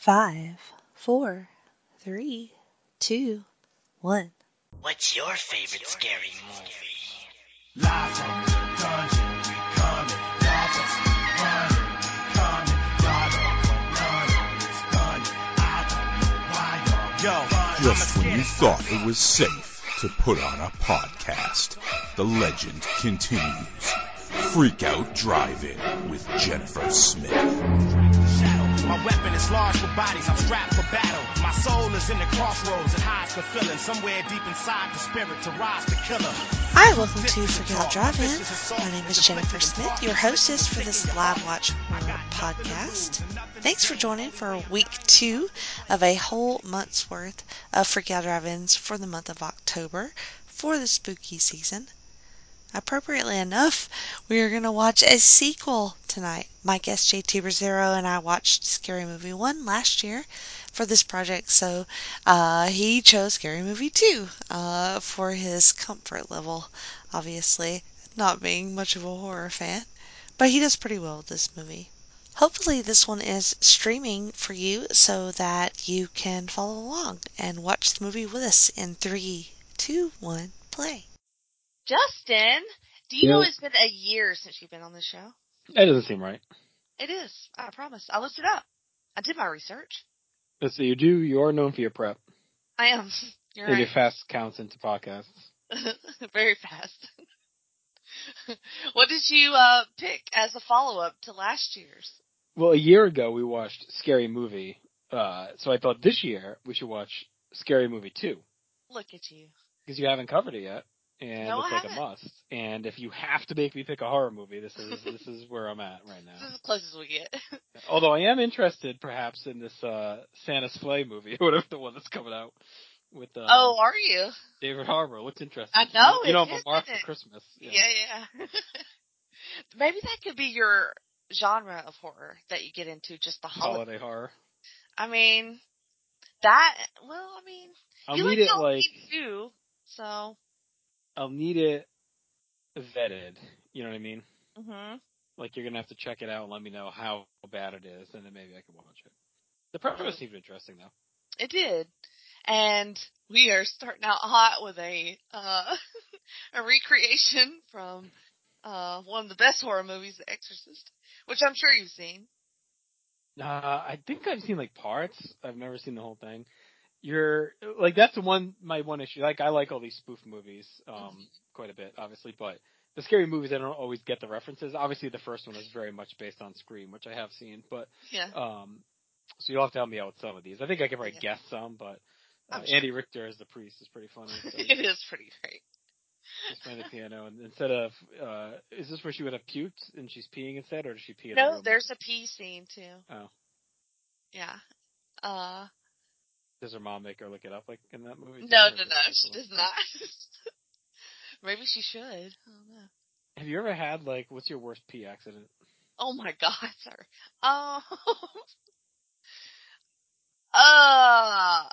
Five, four, three, two, one. What's your favorite scary movie? Live from the dungeon, we coming. Live from the running, we coming. Y'all don't want none of this gunning. I don't know why y'all Yo, running. Just when you thought it was safe to put on a podcast, the legend continues. Freak Out Drive-In with Jennifer Smith. Weapon is large for bodies. I'm strapped for battle. My soul is in the crossroads and hides for feeling. Somewhere deep inside the spirit to rise the killer. Hi, welcome to Freak Out Drive-In. My name is Jennifer Smith, your hostess for this live watch horror podcast. Thanks for joining for week two of a whole month's worth of Freak Out Drive-Ins for the month of October for the spooky season. Appropriately enough, we are going to watch a sequel tonight. My guest JT Rozzero and I watched Scary Movie 1 last year for this project, so uh, he chose Scary Movie 2 uh, for his comfort level, obviously, not being much of a horror fan. But he does pretty well with this movie. Hopefully, this one is streaming for you so that you can follow along and watch the movie with us in three, two, one, play. Justin, do you know it's been a year since you've been on the show? That doesn't seem right. It is. I promise. I looked it up. I did my research. Let's see, you do, you are known for your prep. I am. You're and right. your fast counts into podcasts. Very fast. what did you uh, pick as a follow up to last year's? Well, a year ago we watched Scary Movie, uh, so I thought this year we should watch Scary Movie 2. Look at you. Because you haven't covered it yet. And No, it's I like a must. And if you have to make me pick a horror movie, this is this is where I'm at right now. This is as close as we get. Although I am interested perhaps in this uh Santa's Slay movie, whatever the one that's coming out with um, oh, are you? David Harbour. Looks interesting. I know, You know, I'm a mark for? Christmas. Yeah, yeah. Maybe that could be your genre of horror that you get into, just the holiday. Holiday horror. I mean, that. Well, I mean, I'll you like it like too, so. I'll need it vetted. You know what I mean? hmm Like you're gonna have to check it out and let me know how bad it is, and then maybe I can watch it. The premise seemed interesting though. It did. And we are starting out hot with a uh a recreation from uh one of the best horror movies, The Exorcist, which I'm sure you've seen. Uh, I think I've seen like parts. I've never seen the whole thing. You're like that's the one my one issue. Like I like all these spoof movies um quite a bit, obviously, but the scary movies I don't always get the references. Obviously, the first one is very much based on Scream, which I have seen, but Yeah. um, so you'll have to help me out with some of these. I think I can probably Yeah. guess some, but uh, sure. Andy Richter as the priest is pretty funny. So it is pretty great. She's playing the piano, and instead of uh, is this where she would have puked and she's peeing instead, or does she pee? the No, room? there's a pee scene too. Oh, Yeah. Uh does her mom make her look it up like in that movie? too, no, no, no, she does not. Maybe she should. I don't know. Have you ever had like what's your worst pee accident? Oh my god, sorry. Um Uh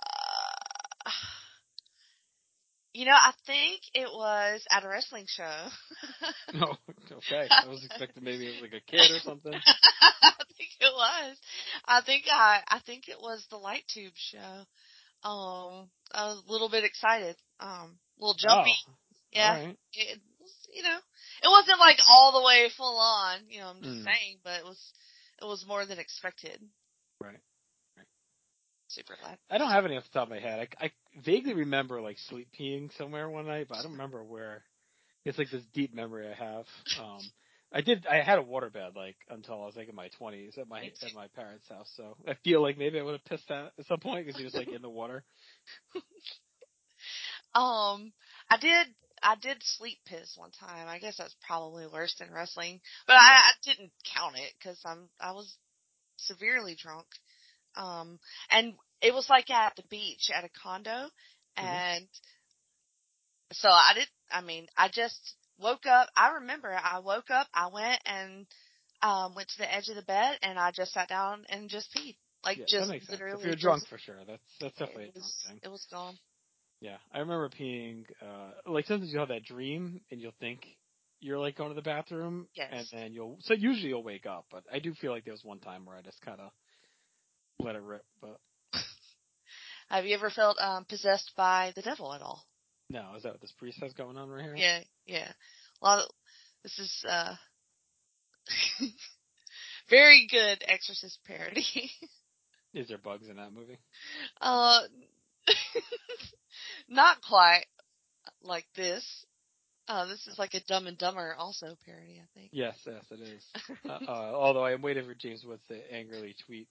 You know, I think it was at a wrestling show. No, okay. I was expecting maybe it was like a kid or something. I think it was. I think I I think it was the Light Tube show. Um I was a little bit excited. Um a little jumpy. Oh, yeah. right. It you know, it wasn't like all the way full on, you know, I'm just Mm. saying, but it was it was more than expected. Right. Super glad. I don't have any off the top of my head. I, I vaguely remember like sleep peeing somewhere one night, but I don't remember where. It's like this deep memory I have. Um, I did. I had a waterbed like until I was like in my twenties at my at my parents' house. So I feel like maybe I would have pissed out at some point because he was like in the water. Um, I did, I did sleep piss one time. I guess that's probably worse than wrestling, but I, I didn't count it because I'm, I was severely drunk. Um, and it was like at the beach at a condo, and so I did. I mean, I just woke up. I remember I woke up. I went and um went to the edge of the bed, and I just sat down and just peed. Like Yeah, just that makes sense. literally. If you're just- drunk for sure, that's that's definitely a it drunk was, thing. it was gone. Yeah, I remember peeing. Uh, like sometimes you'll have that dream and you'll think you're like going to the bathroom, Yes. and then you'll. So usually you'll wake up, but I do feel like there was one time where I just kind of let it rip. But Have you ever felt um possessed by the devil at all? no, is that what this priest has going on right here? Yeah, yeah. A lot of this is uh very good Exorcist parody. Is there bugs in that movie? uh, not quite like this. Uh, this is like a Dumb and Dumber also parody, I think. Yes, yes, it is. uh, uh, although I am waiting for James Woods to angrily tweet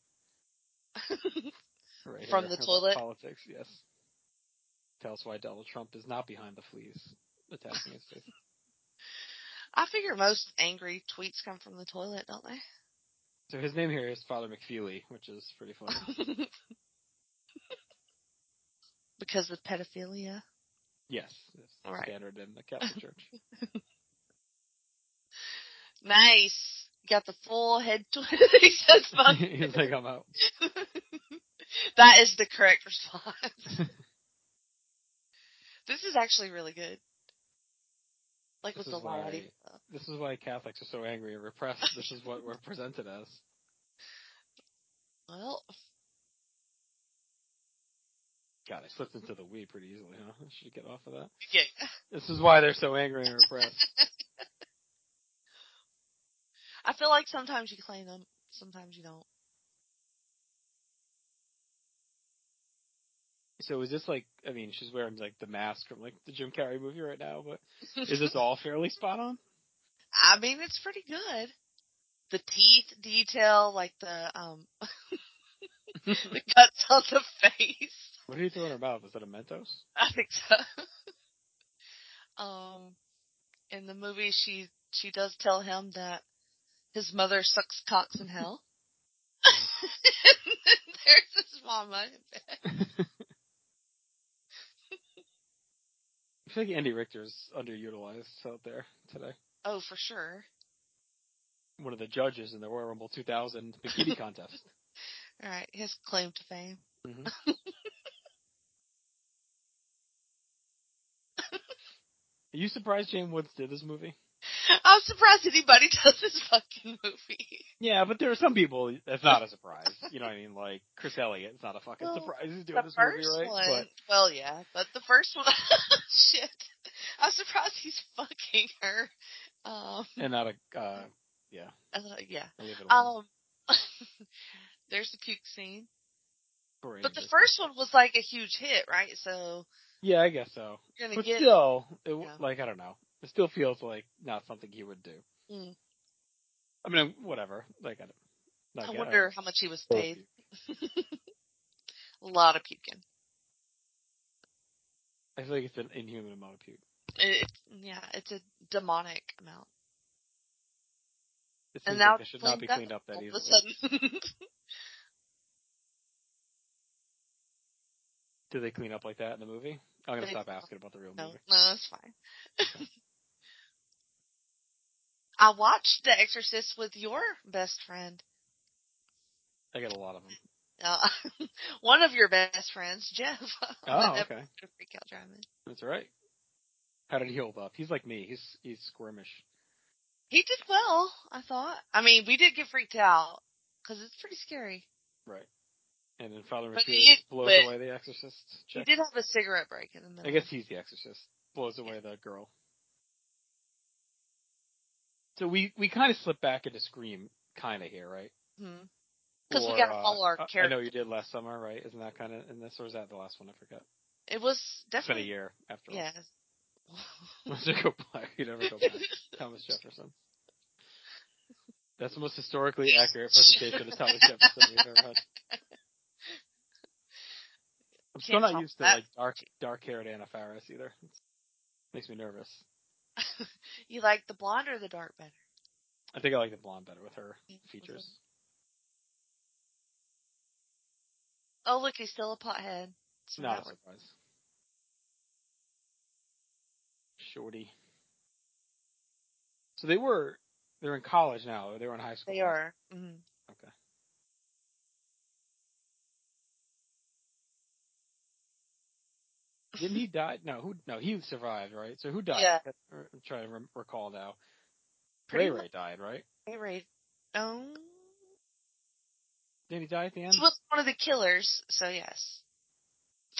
right From the toilet? Politics, yes. Tell us why Donald Trump is not behind the fleas attacking his face. I figure most angry tweets come from the toilet, don't they? So his name here is Father McFeely, which is pretty funny. because of pedophilia. yes, Right. standard in the Catholic Church. Nice. Got the full head twist. he says fuck. He's like, I'm out. that is the correct response. this is actually really good. Like This with the why-. This is why Catholics are so angry and repressed. This is what we're presented as. Well, God, I slipped into the we pretty easily, huh? I should get off of that. yeah. This is why they're so angry and repressed. I feel like sometimes you claim them, sometimes you don't. So is this like, I mean, she's wearing like the mask from like the Jim Carrey movie right now, but is this all fairly spot on? I mean, it's pretty good. The teeth detail, like the um, the cuts on the face. What are you throwing in her mouth? Is that a Mentos? I think so. um, in the movie, she she does tell him that his mother sucks cocks in hell. and then there's his mama in bed. I feel like Andy Richter's underutilized out there today. Oh, for sure. One of the judges in the Royal Rumble 2000 bikini contest. All right, his claim to fame. Mhm. Are you surprised James Woods did this movie? I'm surprised anybody does this fucking movie. Yeah, but there are some people that's not a surprise. You know what I mean? Like Chris Elliott, it's not a fucking Well, surprise he's doing this first movie, right? one, well, yeah, but the first one, shit. I'm surprised he's fucking her. Um, But and not a uh yeah, uh, yeah. I'll leave it alone. Um, there's the puke scene, Poor but the first one was like a huge hit, right? So Yeah, I guess so. you're gonna But get. still, it, Yeah. like I don't know. It still feels like not something he would do. Mm. I mean, whatever. Like I I wonder how much he was paid. a lot of puking. I feel like it's an inhuman amount of puke. It, yeah, it's a demonic amount. It And seems now like they should not be cleaned up that easily. Do they clean up like that in the movie? I'm gonna They- stop asking about the real no, movie. no, that's fine. I watched The Exorcist with your best friend. I got a lot of them. Uh, one of your best friends, Jeff. Oh, okay. Freak Out Drive-In. That's right. How did he hold up? He's like me. He's he's squirmish. He did well, I thought. I mean, we did get freaked out because it's pretty scary. Right. And then Father But McFeely he- just blows away the exorcist. He did have a cigarette break in the middle. I guess he's the exorcist. Blows away the girl. So we we kind of slip back into Scream, kind of here, right? because we got to uh, follow our I- I know you did last summer, right? Isn't that kind of in this, or is that the last one? I forgot. It was It's been a year after all. yeah. Once you go back, you never go back. Thomas Jefferson. That's the most historically accurate presentation of Thomas Jefferson we've ever had. I'm still Can't not used to that. like dark dark haired Anna Faris either. It makes me nervous. you like the blonde or the dark better? I think I like the blonde better with her features. Oh, look, he's still a pothead. So Not a surprise. Shorty. So they were they're in college now, or they were in high school. They are. hmm Okay. Didn't he die? No, who? No, he survived, right? So who died? Yeah. I'm trying to rem- recall now. Pretty Ray much. Ray died, right? Ray Ray. Oh, Did he die at the end? He was one of the killers, so yes.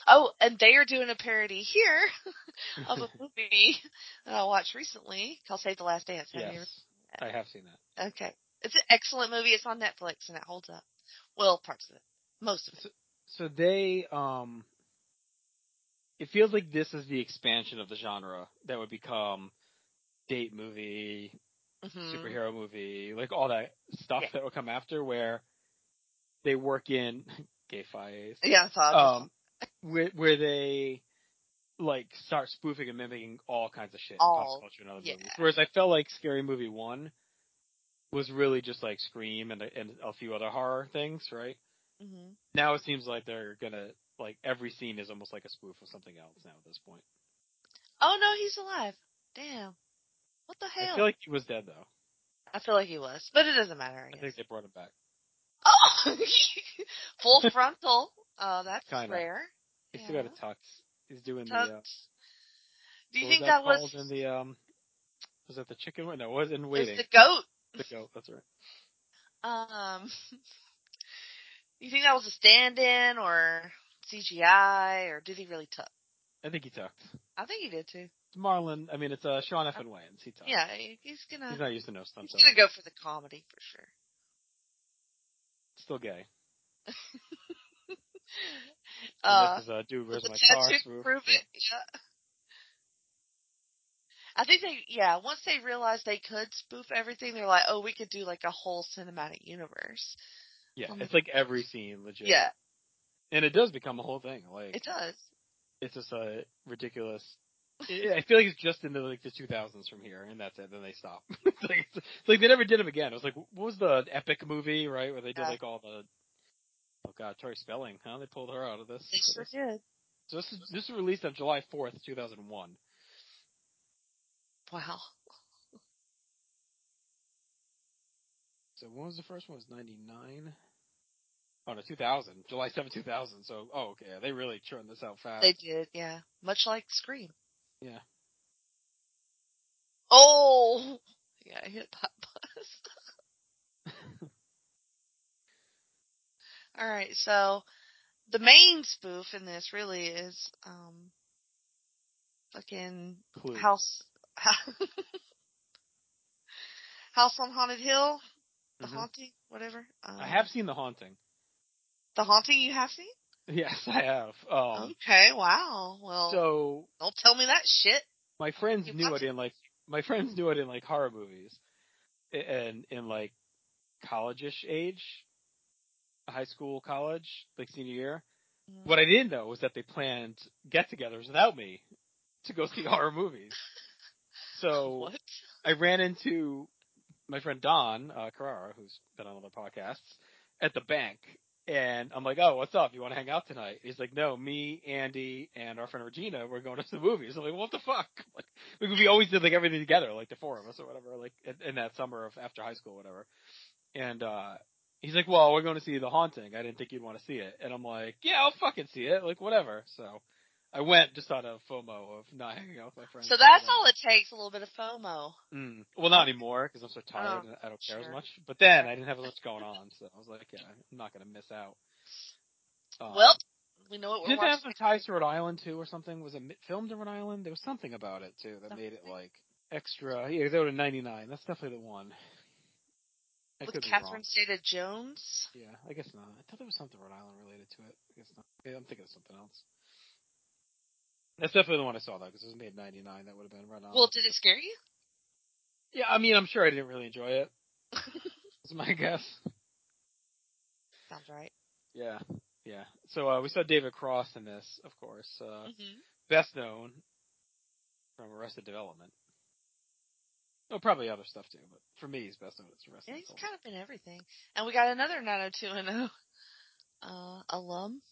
Oh, and they are doing a parody here of a movie that I watched recently called Save the Last Dance. Have you yes, I have seen that. Okay. It's an excellent movie. It's on Netflix and it holds up. Well, parts of it. Most of it. So they, um, it feels like this is the expansion of the genre that would become date movie, Mhm. superhero movie, like all that stuff Yeah. that will come after where they work in gay fies, Yeah, um, where, where they like start spoofing and mimicking all kinds of shit All- in pop culture and other yeah. movies. Whereas I felt like Scary Movie One was really just like Scream and and a few other horror things, right? Mm-hmm. Now it seems like they're gonna like every scene is almost like a spoof of something else now at this point. Oh no, he's alive. Damn. What the hell? I feel like he was dead though. I feel like he was, but it doesn't matter. I I think they brought him back. Oh, full frontal. Oh, that's Kinda. rare. He still got a tux. He's doing the. Uh, Do you think was that, called was in the um? Was that the chicken? one? No, it was in waiting. the goat? The goat. That's right. Um, you think that was a stand-in or CGI or did he really tuck? I think he tucked. I think he did too. It's Marlon. I mean, it's uh, Sean F. and Wayans. He tucked. Yeah, he's gonna He's not used to no stunts. he's gonna go for the comedy for sure. Still gay. Uh, is uh, dude, where's my car? prove it. Yeah. I think they, yeah, once they realized they could spoof everything, they're like, oh, we could do like a whole cinematic universe. Yeah, Um, it's like every scene, legit. Yeah, and it does become a whole thing. Like it does. it's just a ridiculous. I feel like it's just in the like the 2000s from here, and that's it. Then they stop. it's, like, it's like they never did them again. It was like what was the epic movie, right, where they did Yeah. like all the. Oh God, Tori Spelling, huh? They pulled her out of this. They sure this. did. So this is this was released on July 4th, 2001. Wow. So when was the first one? It was 99. Oh no, 2000, July 7, 2000. So oh okay, they really churned this out fast. They did, yeah. Much like Scream. Yeah. Oh! Yeah, I hit that buzz. Alright, so the main spoof in this really is, um, fucking Clue. House, House on Haunted Hill? The Mhm. Haunting? Whatever. Um, I have seen The Haunting. The Haunting you have seen? Yes, I have. Um, okay, wow. Well, so don't tell me that shit. my friends You knew I it? didn't like my friends knew I didn't like horror movies, and in like college-ish age, high school, college, like senior year. Mm-hmm. What I didn't know was that they planned get-togethers without me to go see horror movies. So What? I ran into my friend Don uh, Carrara, who's been on other podcasts, at the bank, and I'm like, "Oh, what's up? You want to hang out tonight?" He's like, "No, me, Andy, and our friend Regina, we're going to the movies." I'm like, "What the fuck?" Like, we always did like everything together, like the four of us or whatever, like in, that summer of after high school, or whatever. And uh he's like, "Well, we're going to see The Haunting. I didn't think you'd want to see it." And I'm like, "Yeah, I'll fucking see it. Like, whatever." So. I went just out of FOMO of not hanging out with my friends. So that's all it takes, a little bit of FOMO. Mm. Well, not anymore because I'm so tired Oh, and I don't care as much. But then I didn't have as much going on, so I was like, yeah, I'm not gonna miss out. Um, Well, we know what we're didn't they have watching. some ties to Rhode Island too, or something? Was it filmed in Rhode Island? There was something about it too that made it like extra. Yeah, they were in '99. That's definitely the one. I With Catherine wrong. Zeta-Jones. Yeah, I guess not. I thought there was something Rhode Island related to it. I guess not. I'm thinking of something else. That's definitely the one I saw though, because it was made in '99. That would have been Rhode on. Well, did it scare you? yeah, I mean, I'm sure I didn't really enjoy it. That's my guess. Sounds right. Yeah, yeah. So uh, we saw David Cross in this, of course. Uh, hmm best known from Arrested Development. Oh, probably other stuff too, but for me, he's best known as Arrested Yeah, he's Development. kind of been everything. And we got another 90210 uh, alum.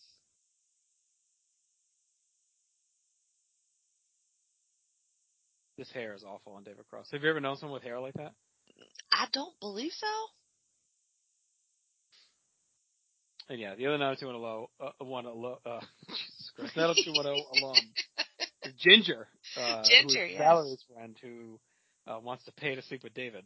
This hair is awful on David Cross. Have you ever known someone with hair like that? I don't believe so. And yeah, the other 90210 uh, one alum, uh, Jesus Christ, 90210 alum Ginger. Uh, Ginger, yes. Valerie's friend who uh, wants to pay to sleep with David.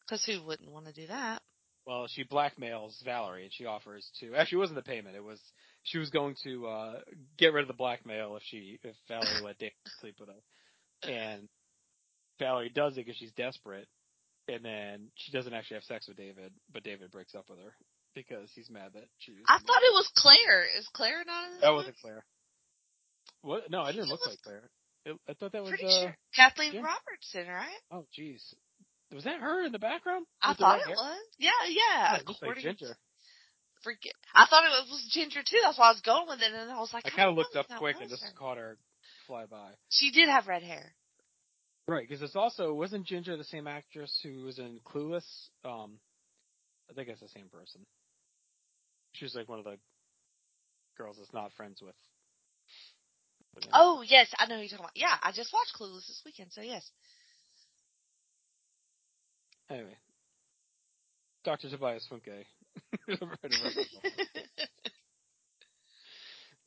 Because who wouldn't want to do that? Well, she blackmails Valerie and she offers to actually it wasn't the payment, it was she was going to uh get rid of the blackmail if she if Valerie let David sleep with her. And Valerie does it because she's desperate and then she doesn't actually have sex with David, but David breaks up with her because he's mad that she I thought it was Claire. Is Claire not in? That one? wasn't Claire. What? No, I didn't look like Claire. It, I thought that was uh sure Kathleen. Robertson, right? oh jeez. Was that her in the background? I With thought it hair? was. Yeah, yeah. Yeah, it like Ginger. Forget. I thought it was, Ginger too. That's why I was going with it, and I was like, I kind of looked up quick and just caught her fly by. She did have red hair. Right, because it's also wasn't Ginger the same actress who was in Clueless? Um, I think it's the same person. She was like one of the girls that's not friends with. Oh yes, I know who you're talking about. Yeah, I just watched Clueless this weekend, so yes. Anyway, Doctor Tobias Funke. Right in front of us.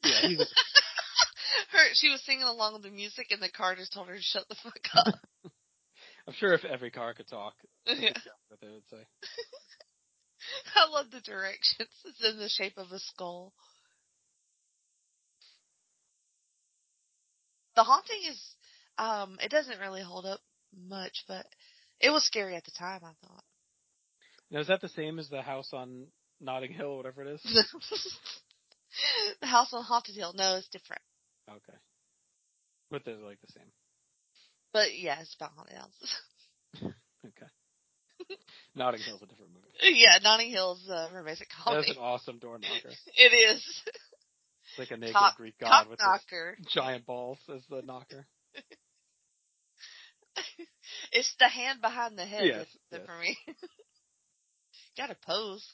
yeah, he's a, Her, she was singing along with the music, and the car just told her to shut the fuck up. I'm sure if every car could talk, Yeah. what they would say. I love the directions. It's in the shape of a skull. The haunting is, um, it doesn't really hold up much, but it was scary at the time. I thought. Now, is that the same as the house on Notting Hill, or whatever it is? the house on Haunted Hill. No, it's different. Okay. But they're like the same. But yeah, it's about haunted houses. Okay. Notting Hill's a different movie. yeah, Notting Hill's uh, romantic That's comedy. an awesome door knocker. It is. It's like a naked Top- Greek god with giant balls as the knocker. It's the hand behind the head Yes, yes. for me. Gotta pose.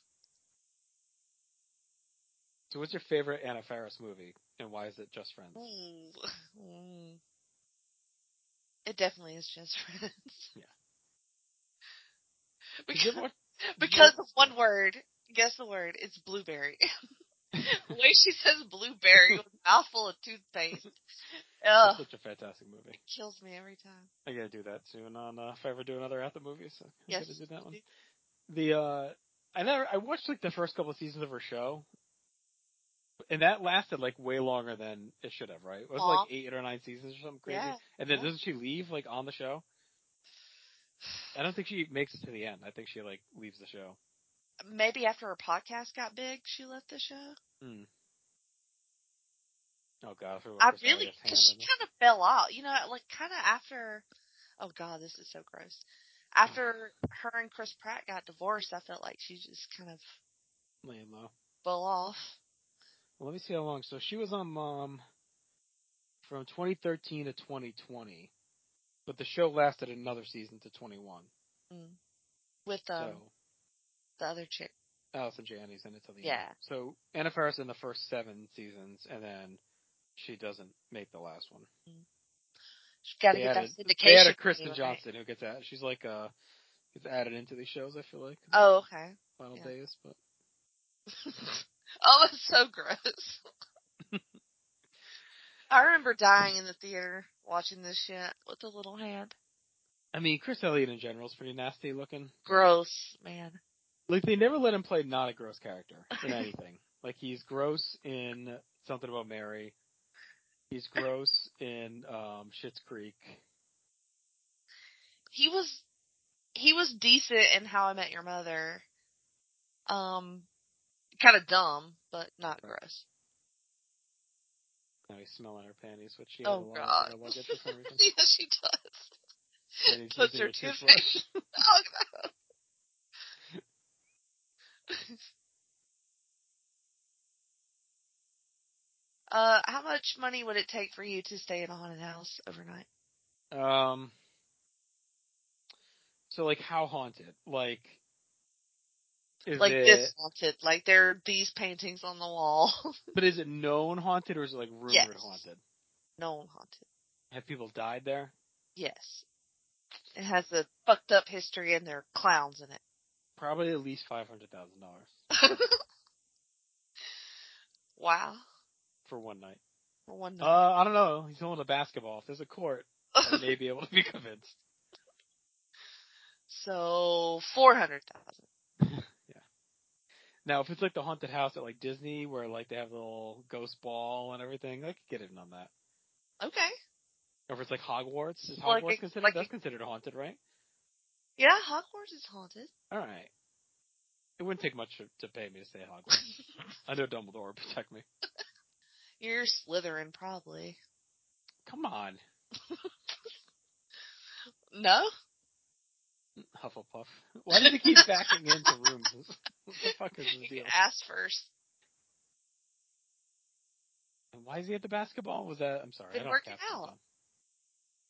So what's your favorite Anna Faris movie, and why is it Just Friends? Ooh. Mm. It definitely is just friends. Yeah. Because, you ever watch- did you because of one word. Guess the word. It's blueberry. the way she says blueberry with a mouthful of toothpaste. Ugh. That's such a fantastic movie. Kills me every time. I gotta do that soon on uh, if I ever do another at the movies. So I Yes. gotta do that one. The uh, I never I watched like the first couple of seasons of her show, and that lasted like way longer than it should have. Right? It was Aw. like eight or nine seasons or something crazy. Yeah, And then yeah. doesn't she leave like on the show? I don't think she makes it to the end. I think she like leaves the show. Maybe after her podcast got big, she left the show. Hmm. Oh god, I, I really, because she kind of fell out, you know, like kind of after. Oh God, this is so gross. After her and Chris Pratt got divorced, I felt like she just kind of laying low. fell off. Well, let me see how long. So she was on Mom from 2013 to 2020, but the show lasted another season to 21. Mm. With um, so the other chick. Allison Janney's in it till the Yeah. end. So Anna Faris in the first seven seasons, and then she doesn't make the last one. She's got to They get added, that they added Kristen right? Johnson who gets added. She's like uh gets added into these shows. I feel like Oh, okay. final yeah. days, but oh, it's so gross. I remember dying in the theater watching this shit with the little hand. I mean Chris Elliott in general is pretty nasty looking. Gross, man. Like they never let him play not a gross character in anything. like he's gross in something about Mary. He's gross in um Schitt's Creek. He was he was decent in How I Met Your Mother. Um, kind of dumb, but not gross. Now he's smelling her panties, which she Oh God. in her luggage for some reason. yeah, she does. And Puts her toothpaste. oh God. Uh, how much money would it take for you to stay in a haunted house overnight? Um. So like how haunted? Like. Is like it? this haunted, like there are these paintings on the wall. But is it known haunted or is it like rumored Yes. haunted? Known haunted. Have people died there? Yes. It has a fucked up history and there are clowns in it. Probably at least five hundred thousand dollars wow. for one night. For one Uh, night. I don't know. He's holding a basketball. If there's a court, I may be able to be convinced. so four hundred thousand. Now, if it's like the haunted house at like Disney, where like they have the little ghost ball and everything, I could get in on that. Okay. Or if it's like Hogwarts, is Like Hogwarts a- considered? like that's considered haunted, right? Yeah, Hogwarts is haunted. All right. It wouldn't take much to, to pay me to stay at Hogwarts. I know Dumbledore would protect me. You're Slytherin, probably. Come on, No? Hufflepuff. Why do they keep backing into rooms? What the fuck is the deal? ask first. And why is he at the basketball? Was that? I'm sorry, Been I don't working out.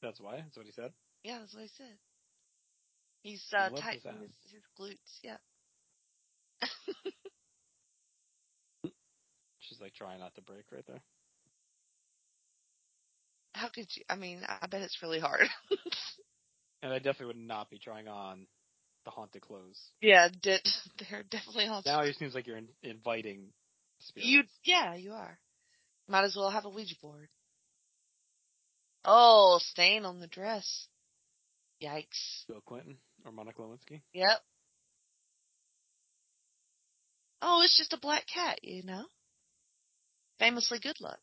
That's why. That's what he said. Yeah, that's what he said. He's He uh, tightening his, his glutes. Yeah. She's like trying not to break right there. How could you? I mean, I bet it's really hard. And I definitely would not be trying on the haunted clothes. yeah, di- they're definitely haunted. Now it seems like you're in, inviting spirits. You, yeah, you are. Might as well have a Ouija board. Oh, stain on the dress. Yikes. Bill Clinton or Monica Lewinsky. Yep. Oh, it's just a black cat, you know? Famously good luck.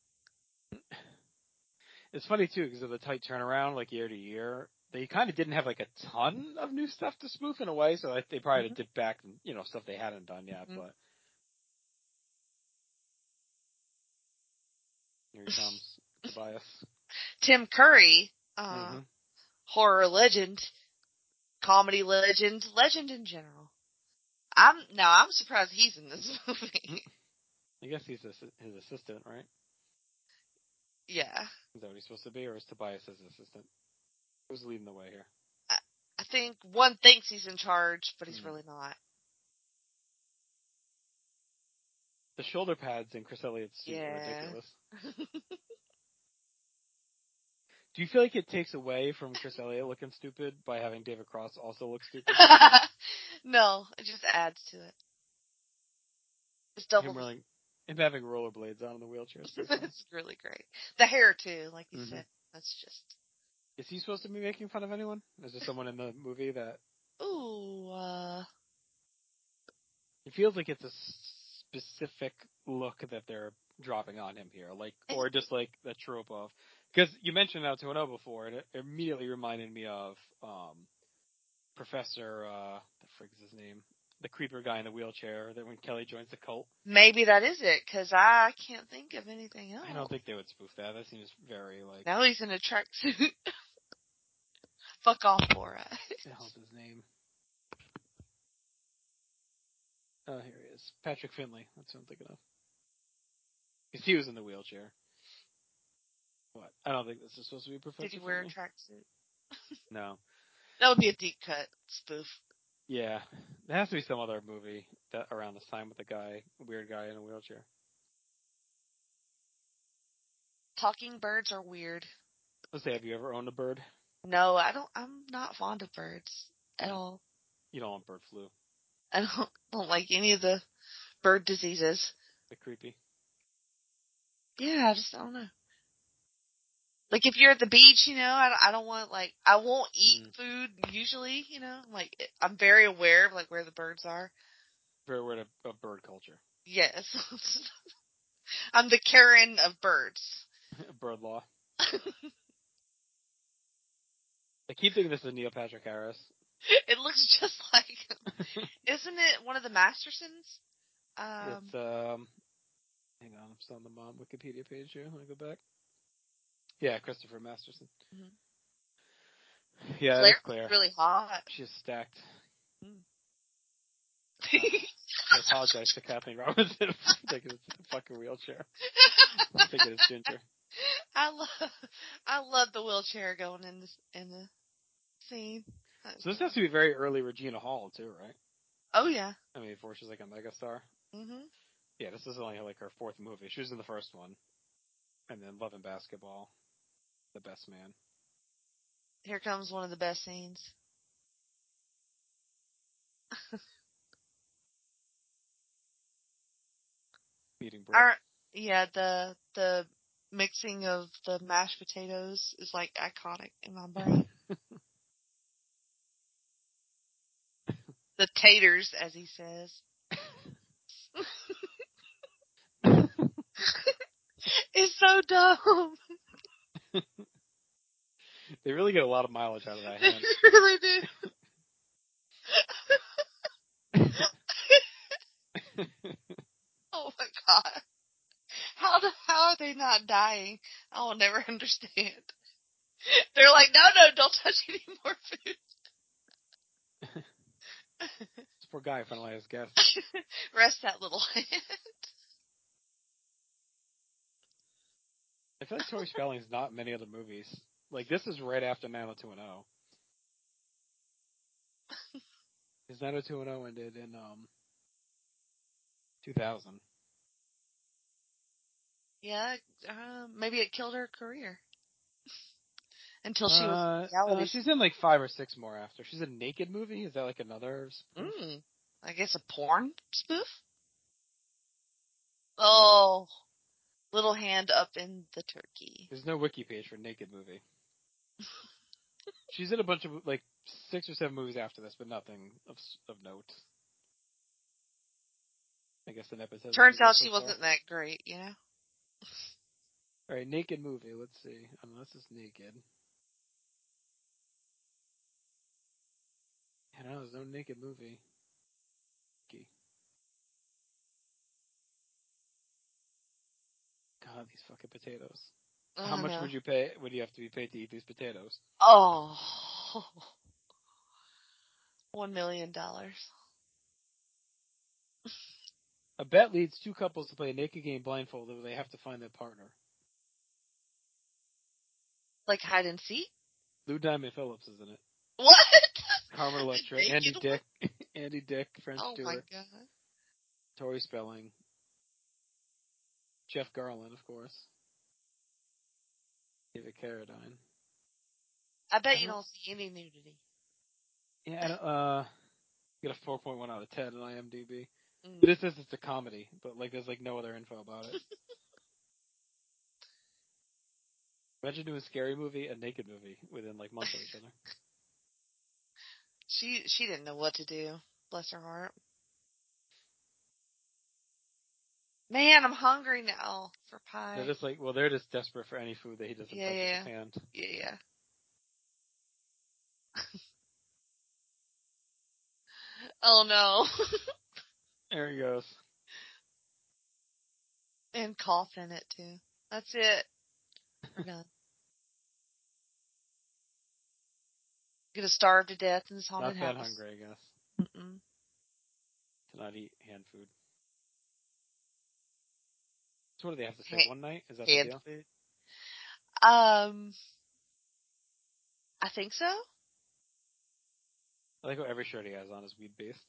It's funny too because of the tight turnaround, like year to year. They kind of didn't have like a ton of new stuff to spoof in a way, so they probably had to dip back, and you know, stuff they hadn't done yet. Mhm. But here he comes, Tobias. Tim Curry, uh, Mhm. horror legend, comedy legend, legend in general. I'm now I'm surprised he's in this movie. I guess he's his, his assistant, right? yeah. Is that what he's supposed to be, or is Tobias his assistant? Who's leading the way here? I think one thinks he's in charge, but he's Mhm. really not. The shoulder pads in Chris Elliott's suit are ridiculous. Do you feel like it takes away from Chris Elliott looking stupid by having David Cross also look stupid? no, it just adds to it. It's double. him, wearing, him having rollerblades on in the wheelchair. funny. it's really great. The hair too, like you Mhm. said. That's just. Is he supposed to be making fun of anyone? Is there someone in the movie that Ooh, uh, it feels like it's a specific look that they're dropping on him here, like or just like the trope of because you mentioned now 2.0 before, and it immediately reminded me of um Professor uh the frig is his name, the creeper guy in the wheelchair that when Kelly joins the cult. maybe that is it, because I can't think of anything else. I don't think they would spoof that. That seems very like Now he's in a tracksuit. Fuck off, Borat. what the hell's his name? Oh, here he is. Patrick Finley. That's what I'm thinking of. Because he was in the wheelchair. What? I don't think this is supposed to be Professor Did he wear a Finley. tracksuit? No. That would be a deep cut spoof. Yeah. There has to be some other movie that around this time with a guy, a weird guy in a wheelchair. Talking birds are weird. Let's say, have you ever owned a bird? No, I don't. I'm not fond of birds at all. You don't want bird flu. I don't don't like any of the bird diseases. They're creepy. Yeah, I just don't know. Like if you're at the beach, you know, I don't, I don't want like I won't eat Mm. food usually, you know. Like I'm very aware of like where the birds are. Very weird of, of bird culture. Yes, I'm the Karen of birds. bird law. I keep thinking this is Neil Patrick Harris. It looks just like. Isn't it one of the Mastersons? Um, it's um hang on, I'm still on the mom Wikipedia page here. Let me go back. Yeah, Christopher Masterson. Mhm. Yeah, Claire that's Claire. really hot. She's stacked. I apologize to Kathleen Robertson for taking a fucking wheelchair. I'm thinking it's Ginger. I love, I love the wheelchair going in this in the scene. So this has to be very early Regina Hall too, right? Oh yeah. I mean, before she's like a megastar. Mhm. Yeah, this is only like her fourth movie. She was in the first one, and then Love and Basketball, The Best Man. Here comes one of the best scenes. Eating bread. Our yeah, the the mixing of the mashed potatoes is like iconic in my brain. the taters, as he says. It's so dumb. They really get a lot of mileage out of that They really do. Oh my god. How do, how are they not dying? I will never understand. They're like, no, no, don't touch any more food. This poor guy finally has guests. Rest that little hand. I feel like Tori Spelling's not in many other movies. Like this is right after 90210. Because 90210 ended in um 2000. Yeah, uh, maybe it killed her career. Until she was Uh, in uh, she's in like five or six more after. She's in Naked movie. Is that like another? spoof? Mm, I guess a porn spoof? Oh, little hand up in the turkey. There's no wiki page for Naked movie. She's in a bunch of like six or seven movies after this, but nothing of of note. I guess the nepotism. Turns out she wasn't that great, you know? All right, Naked movie. Let's see. Unless it's Naked. I don't know. There's no Naked movie. God, these fucking potatoes. How much no. would you pay? Would you have to be paid to eat these potatoes? Oh. One million dollars. A bet leads two couples to play a naked game blindfolded where they have to find their partner. Like hide and seek? Lou Diamond Phillips is in it. What? Carmen Electra, Andy? Dick, Andy Dick, French Oh my god. Tori Spelling, Jeff Garlin, of course, David Carradine. I bet I you don't- don't see any nudity. Yeah, I don't, uh, get a 4.1 out of 10 on IMDb. Mm. But it says it's a comedy, but like there's like no other info about it. Imagine doing a scary movie, a naked movie within like months of each other. She she didn't know what to do. Bless her heart. Man, I'm hungry now for pie. They're just like, well, they're just desperate for any food that he doesn't Yeah, touch yeah. with his hand. Yeah. Yeah. oh no. There he goes. and cough in it too. That's it. We're done. Gonna starve to death in this haunted house. Not that house. hungry, I guess, Mm-mm. to not eat hand food. So what do they have to say? One night? Is that hand the deal? food. Um, I think so. I like how every shirt he has on is weed based.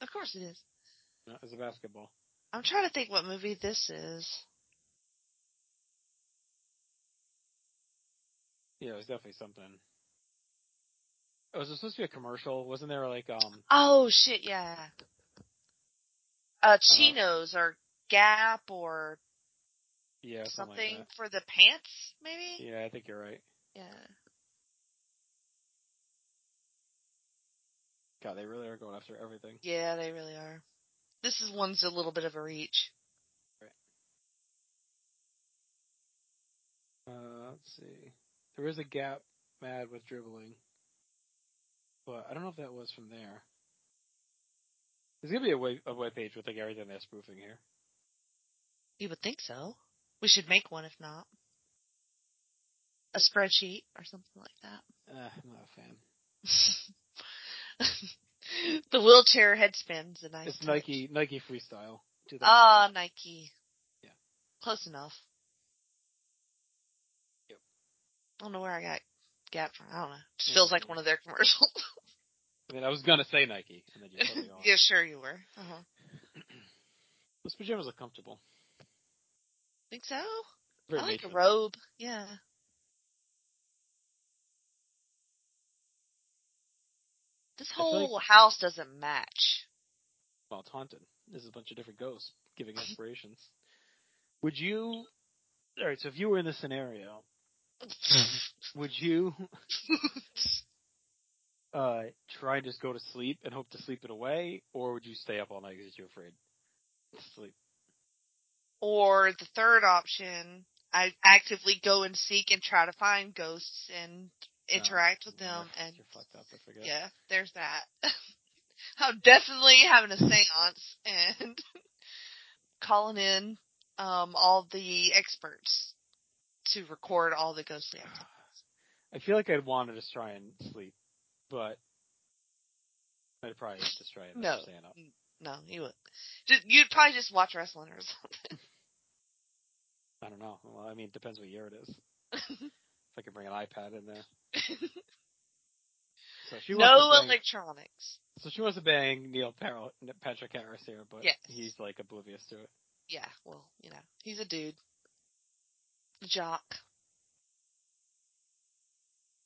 Of course it is. No, it's a basketball. I'm trying to think what movie this is. Yeah, it was definitely something. Oh, was it supposed to be a commercial? Wasn't there like um? Oh shit, yeah. Uh, Uh, chinos or Gap or Yeah, something, something like for the pants, maybe. Yeah, I think you're right. Yeah. God, they really are going after everything. Yeah, they really are. This is one's a little bit of a reach. Uh, let's see. There is a gap mad with dribbling, but I don't know if that was from there. There's gonna be a web, a web page with like everything they're spoofing here. You would think so. We should make one if not. A spreadsheet or something like that. Uh, I'm not a fan. the wheelchair head spin's a nice It's touch. Nike Nike Freestyle. 2000. Ah, Nike. Yeah. Close enough. Yep. I don't know where I got Gap. I don't know. Just feels like one of their commercials. I mean, I was gonna say Nike, and then you cut me yeah, sure you were. Uh-huh. Those pajamas are comfortable. Think so? Very I like a robe. Yeah. This I feel like- whole house doesn't match. Well, it's haunted. There's a bunch of different ghosts giving inspirations. Would you? All right. So if you were in this scenario, would you? uh, try and just go to sleep and hope to sleep it away, or would you stay up all night because you're afraid to sleep? Or the third option, I actively go and seek and try to find ghosts and interact No, with them you're, and you're fucked up. I forget. yeah, there's that. I'm definitely having a seance and calling in um all the experts to record all the ghostly activity. I feel like I'd want to just try and sleep, but I'd probably just try and No. staying up. No, you would. Just, you'd probably just watch wrestling or something. I don't know. Well, I mean, it depends what year it is. if I could bring an iPad in there. So she no bang, electronics. So she wants to bang Neil Patrick Harris here, but Yes. he's like oblivious to it. Yeah, well, you know, he's a dude. Jock.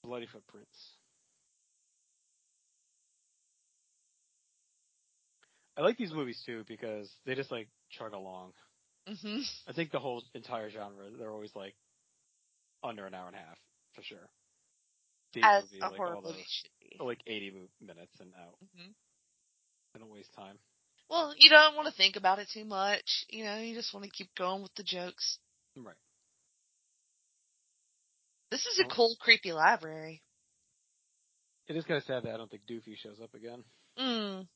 Bloody footprints. I like these movies too because they just like chug along. hmm I think the whole entire genre, they're always like under an hour and a half for sure. Deep As movie, a like horror all movie should be. like 80 minutes and out. hmm I don't waste time. Well, you don't want to think about it too much. You know, you just want to keep going with the jokes. Right. This is a cool, creepy library. It is kind of sad that I don't think Doofy shows up again. Mm.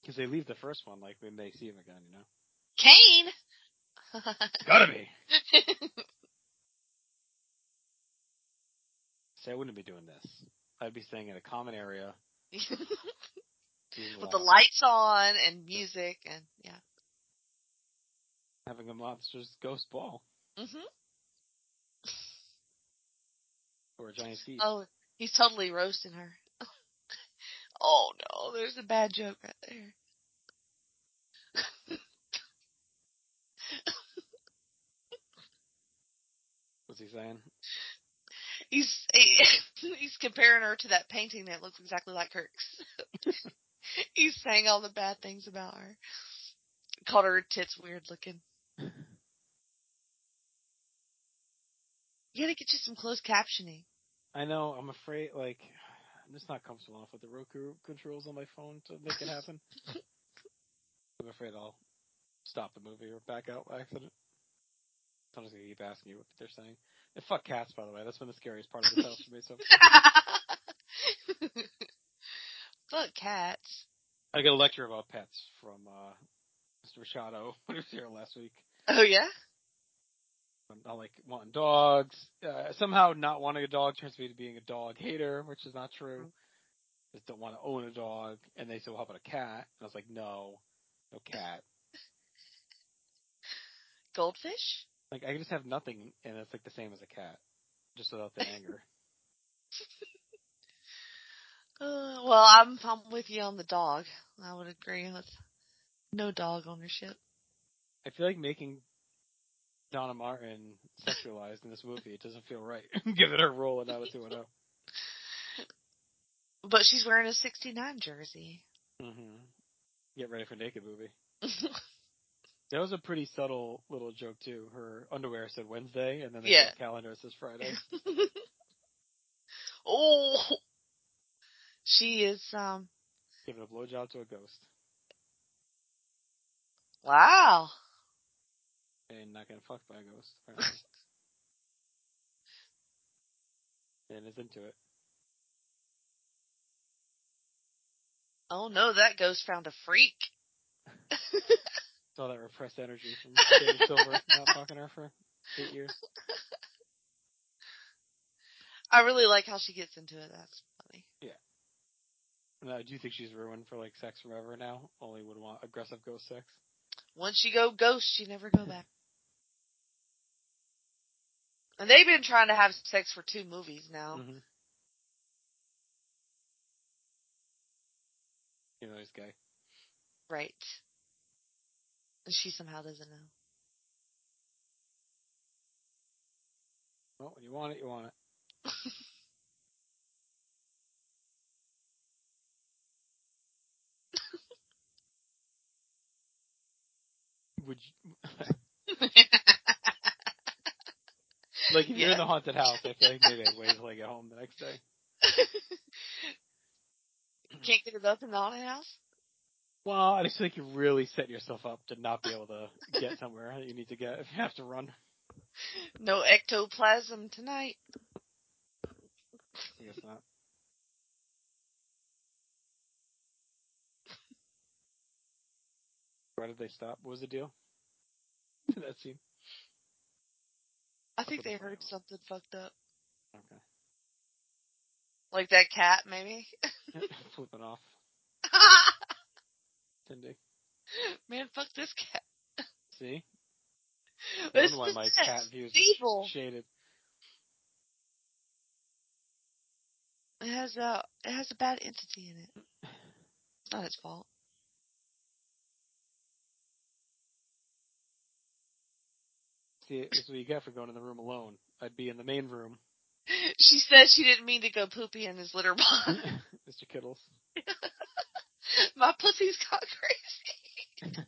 Because they leave the first one, like, when they see him again, you know? Kane! Gotta be! See, I wouldn't be doing this. I'd be staying in a common area. with the lights on and music and yeah. Having a monster's ghost ball. hmm Or a giant thief. Oh, he's totally roasting her. oh no, there's a bad joke right there. What's he saying? He's he, he's comparing her to that painting that looks exactly like Kirk's. he's saying all the bad things about her. Called her tits weird looking. You gotta get you some closed captioning. I know, I'm afraid, like, I'm just not comfortable enough with the Roku controls on my phone to make it happen. I'm afraid I'll stop the movie or back out by accident. I'm just gonna keep asking you what they're saying. And fuck cats, by the way. That's been the scariest part of this house for me. So Fuck cats. I got a lecture about pets from uh Mr. Machado when he was here last week. Oh yeah? I like wanting dogs. Uh, somehow not wanting a dog turns me to being a dog hater, which is not true. Just don't want to own a dog. And they said, well, how about a cat? And I was like, no, no cat. Goldfish? Like I just have nothing, and it's like the same as a cat, just without the anger. Uh, well, I'm I'm with you on the dog. I would agree with no dog ownership. I feel like making Donna Martin sexualized in this movie. It doesn't feel right. Giving her role in Out 210. But she's wearing a 69 jersey. Mm-hmm. Get ready for naked movie. That was a pretty subtle little joke too. Her underwear said Wednesday, and then the Yeah. calendar says Friday. oh, she is. Um. Giving a blowjob to a ghost, Wow. And not getting fucked by a ghost. And is into it. Oh no, that ghost found a freak. It's all that repressed energy from David Silver not talking to her for eight years. I really like how she gets into it. That's funny. Now, do you think she's ruined for like sex forever now? Only would want aggressive ghost sex. Once you go ghost, you never go back. And they've been trying to have sex for two movies now. Mm-hmm. You know, he's gay. Right. And she somehow doesn't know. Well, when you want it, you want it. Would you, like if you're in the haunted house, I feel like maybe I'd wait until I get home the next day. can't get it up in the haunted house? Well, I just think you really set yourself up to not be able to get somewhere that you need to get if you have to run. No ectoplasm tonight. I guess not. Why did they stop? What was the deal? Did that scene. I think they heard something fucked up. Okay. Like that cat, maybe? Flipping off. Cindy. Man, fuck this cat. See? This why my is cat views evil. shaded. It has a it has a bad entity in it. It's not its fault. Is what you get for going in the room alone. I'd be in the main room, She said she didn't mean to go poopy in his litter box. Mr. Kittles. My pussy's got crazy.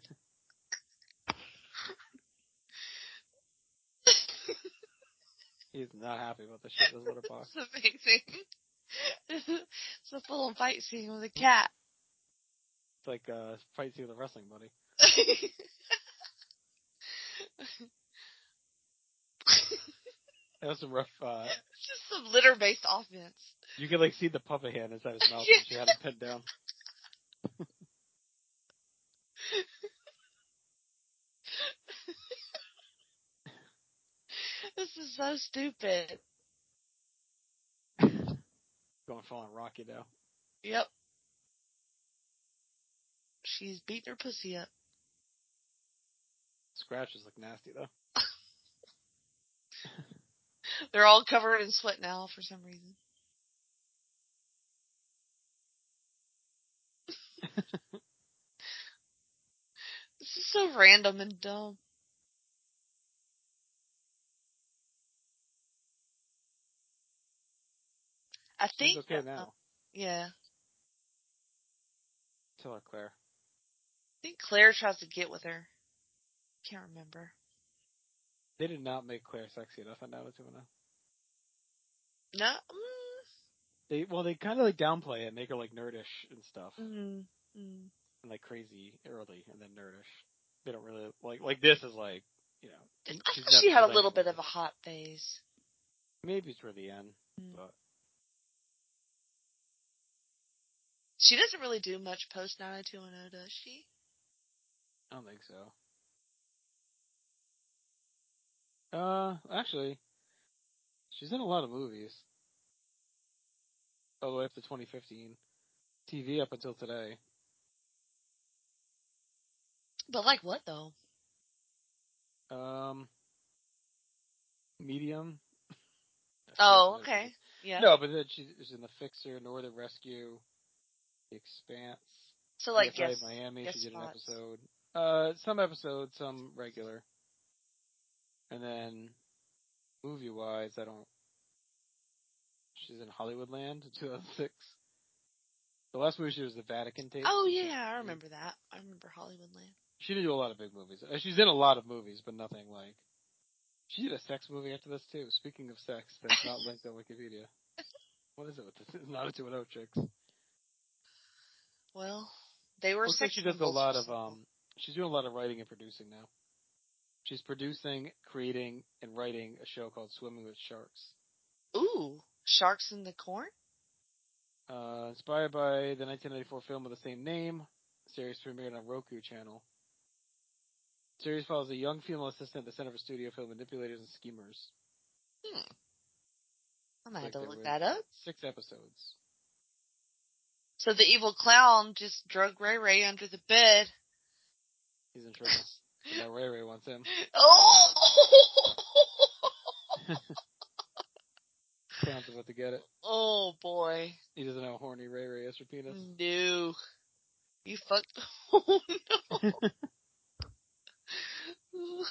He's not happy about the shit in his litter box. It's amazing. it's a full on fight scene with a cat. It's like a fight scene with a wrestling buddy. That was some rough. Uh, It's just some litter based offense. you could like see the puppet hand inside his mouth Yeah. she had him pinned down. This is so stupid. Going full on Rocky now. Yep. She's beating her pussy up. Scratches look nasty though. They're all covered in sweat now for some reason. this is so random and dumb. I She's think okay uh, now. Yeah. Tell her Claire. I think Claire tries to get with her. Can't remember. They did not make Claire sexy enough on now. No. They well, they kind of like downplay it, make her like nerdish and stuff, mm, mm. and like crazy early, and then nerdish. They don't really like like this is like you know. I thought she had a little bit of a hot phase. maybe toward the end, Mm. but She doesn't really do much post 90210, does she? I don't think so. Uh, actually, she's in a lot of movies. All the way up to 2015. TV up until today. But like what though? Um, Medium. Oh, okay. Yeah. No, but then she's in The Fixer, Northern Rescue, The Expanse. so like yes. Miami, guest she did an spots. episode. Uh, some episodes, some regular. And then, movie wise, I don't. She's in Hollywoodland in 2006. The last movie she was the Vatican tape. Oh yeah, I remember that. I remember Hollywoodland. She didn't do a lot of big movies. Uh, She's in a lot of movies, but nothing like. She did a sex movie after this too. Speaking of sex, that's not linked on Wikipedia. What is it with this? It's not a two and O chicks. Well, they were Looks like she does a lot of um. She's doing a lot of writing and producing now. She's producing, creating, and writing a show called Swimming with Sharks. Ooh, sharks in the corn. Uh, inspired by the 1994 film of the same name, the series premiered on Roku channel. The series follows a young female assistant at the Center for Studio Film Manipulators and Schemers. Hmm. I'm gonna Like have to look that up. Six episodes. So the evil clown just drug Ray Ray under the bed. He's in trouble. Now Ray Ray wants him. Oh! Clown's about to get it. oh boy. He doesn't know how horny Ray Ray is for penis. No. You fucked. Oh no.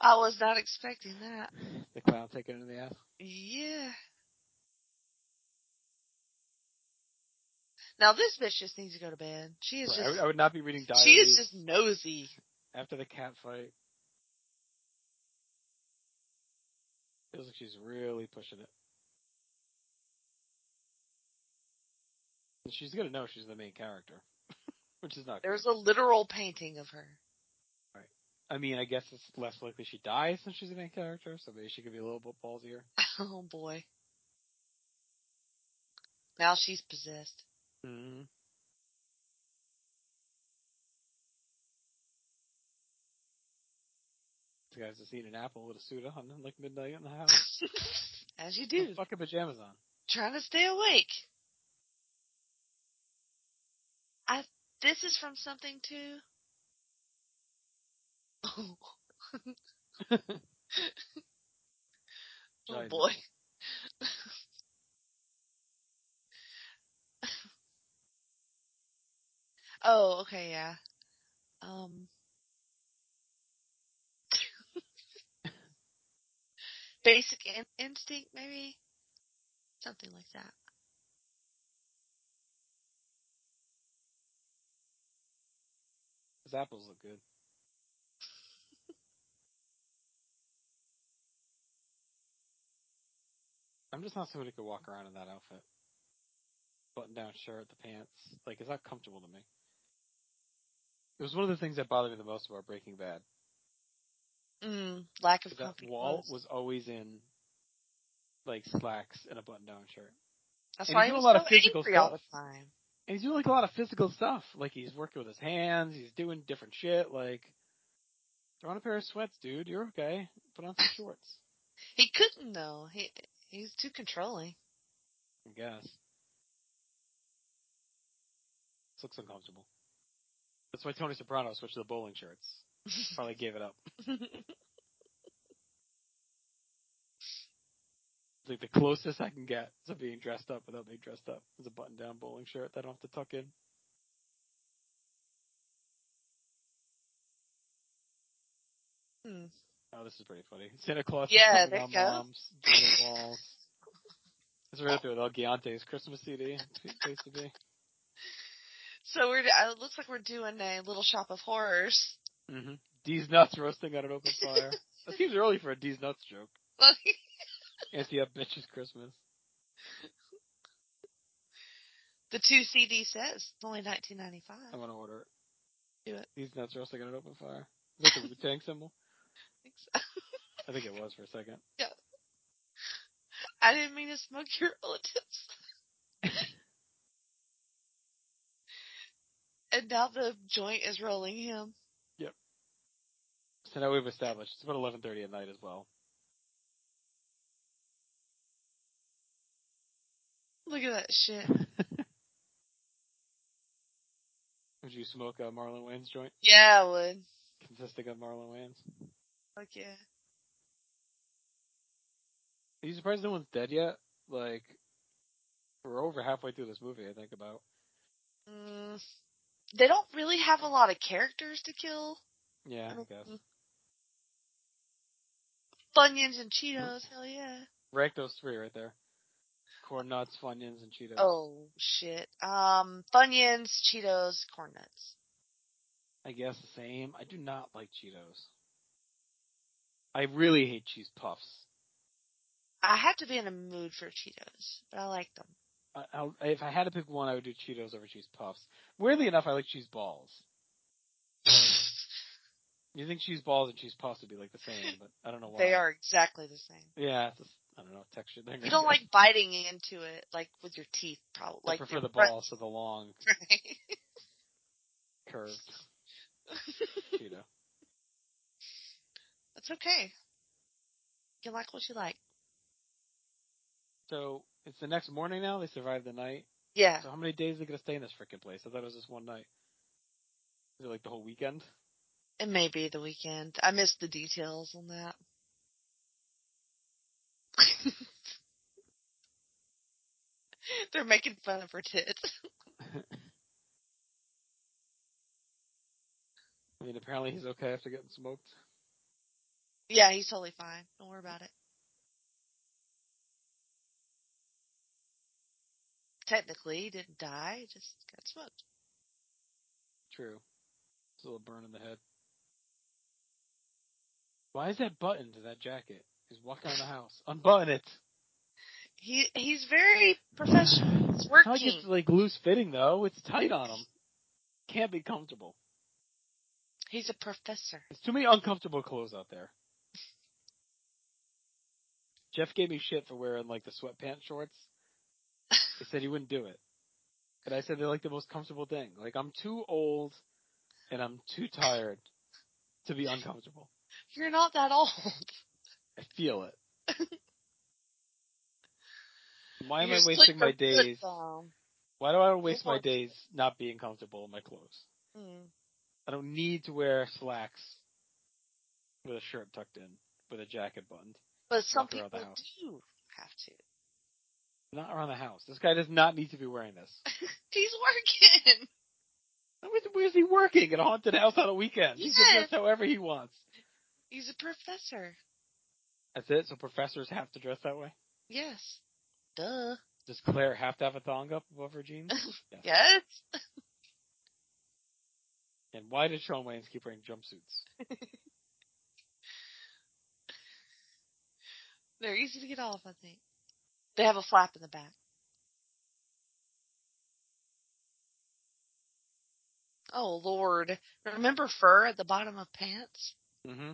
I was not expecting that. The clown taking it in the ass. Yeah. Now this bitch just needs to go to bed. She is Right, I, just would, I would not be reading diaries she is just nosy. after the cat fight. Feels like she's really pushing it. She's gonna know she's the main character, which is not. There's good. a literal painting of her. Right. I mean, I guess it's less likely she dies since she's the main character, so maybe she could be a little bit ballsier. Oh boy. Now she's possessed. Mm-hmm. Guy's just eating an apple with a suit on like midnight in the house. As you do. Fucking pajamas on. Trying to stay awake. I this is from something too. Oh, oh boy. Oh, okay, yeah. Um Basic in- instinct, maybe? Something like that. His apples look good. I'm just not somebody who could walk around in that outfit. Button down shirt, the pants. Like, it's not comfortable to me. It was one of the things that bothered me the most about Breaking Bad. Mm, lack of That clothes. was always in, like, slacks and a button down shirt. That's and why he's he doing was a lot so of physical angry all the stuff. time. And he's doing like a lot of physical stuff. Like he's working with his hands, he's doing different shit, like throw on a pair of sweats, dude. You're okay. Put on some shorts. He couldn't though. He he's too controlling. I guess. This looks uncomfortable. That's why Tony Soprano switched to the bowling shirts. Probably gave it up. Like the closest I can get to being dressed up without being dressed up is a button down bowling shirt that I don't have to tuck in. Hmm. Oh, this is pretty funny. Santa Claus Yeah, is there on go. moms, jingle balls. It's right up there with El Giante's Christmas CD. Place to be. So we're uh, it looks like we're doing a little shop of horrors. Mm-hmm. Deez nuts roasting on an open fire. that seems early for a Deez nuts joke. Anti up bitches Christmas. the two CD says it's only nineteen ninety five. I'm gonna order it. Do it. Deez nuts roasting on an open fire. Is that the Wu Tang symbol? So. I think it was for a second. I didn't mean to smoke your relatives. And now the joint is rolling him. Yep. So now we've established it's about 11:30 at night as well. Look at that shit. Would you smoke a Marlon Wayans joint Yeah, I would. consisting of Marlon Wayans? Fuck yeah. Are you surprised no one's dead yet? Like, we're over halfway through this movie, I think about. Mm, they don't really have a lot of characters to kill. Yeah, I guess. Funyuns and Cheetos, hell yeah. Rank those three right there. Corn nuts, Funyuns, and Cheetos. Oh shit. Um, Funyuns, Cheetos, corn nuts. I guess the same. I do not like Cheetos. I really hate cheese puffs. I have to be in a mood for Cheetos, but I like them. I'll, if I had to pick one, I would do Cheetos over cheese puffs. Weirdly enough, I like cheese balls. You think cheese balls and cheese puffs would be like the same, but I don't know why. they are exactly the same. Yeah, it's just, I don't know, texture thing. You don't like biting into it like with your teeth, probably. I Like prefer the balls to the long, Right. curved Cheeto. That's okay. You like what you like. So it's the next morning now. They survived the night. Yeah. So how many days are they gonna stay in this freaking place? I thought it was just one night. Is it like the whole weekend? It may be the weekend. I missed the details on that. They're making fun of her tits. I mean, apparently he's okay after getting smoked. Yeah, he's totally fine. Don't worry about it. Technically, he didn't die. He just got smoked. True. It's a little burn in the head. Why is that button to that jacket? He's walking around the house. Unbutton it. He he's very professional. It's It's not like working. it's like loose fitting though. It's tight on him. Can't be comfortable. He's a professor. There's too many uncomfortable clothes out there. Jeff gave me shit for wearing like the sweatpants shorts. He said he wouldn't do it. And I said they're like the most comfortable thing. Like I'm too old and I'm too tired to be uncomfortable. You're not that old. I feel it. Why am You're I wasting my days? down. Why do I waste my days not being comfortable in my clothes? Mm. I don't need to wear slacks with a shirt tucked in, with a jacket buttoned. But some people do have to. Not around the house. This guy does not need to be wearing this. He's working. Where's, he working? At a haunted house on a weekend. He can Yes. dress however he wants. He's a professor. That's it? So professors have to dress that way? Yes. Duh. Does Claire have to have a thong up above her jeans? Yes. Yes. And why did Shawn Wayans keep wearing jumpsuits? They're easy to get off, I think. They have a flap in the back. Oh lord. Remember fur at the bottom of pants? Mm-hmm.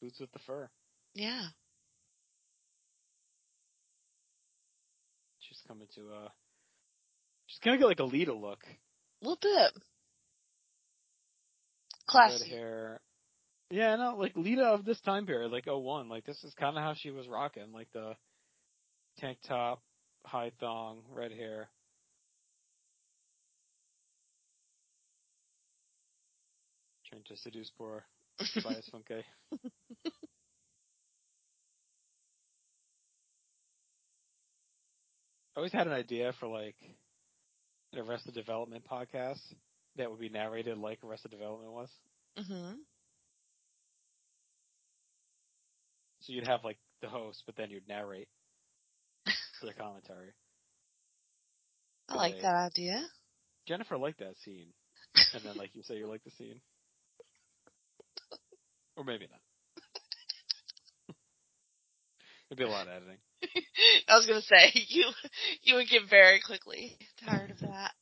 Boots with the fur. Yeah. She's coming to, uh, she's gonna get like a Lita look. A little bit. Red Classy. hair. Yeah, no, like Lita of this time period, like 01, like this is kind of how she was rocking, like the tank top, high thong, red hair. Trying to seduce poor Bias Funke. I always had an idea for like an Arrested Development podcast that would be narrated like Arrested Development was. hmm So you'd have like the host, but then you'd narrate for the commentary. I like that idea. Jennifer liked that scene, and then like you say, you like the scene, or maybe not. It'd be a lot of editing. I was gonna say you you would get very quickly tired of that.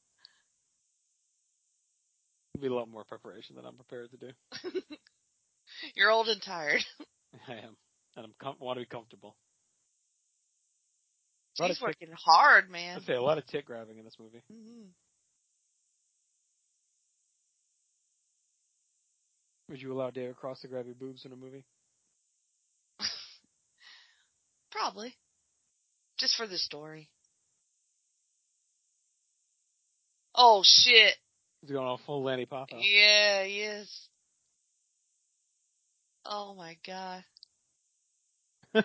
It'd be a lot more preparation than I'm prepared to do. You're old and tired. I am, and I'm com- want to be comfortable. She's of tick- working hard, man. I'd say a lot of tit grabbing in this movie. hmm Would you allow David Cross to grab your boobs in a movie? Probably. Just for the story. Oh shit. He's going on full Lanny Poffo. Yeah, he is. Oh my god.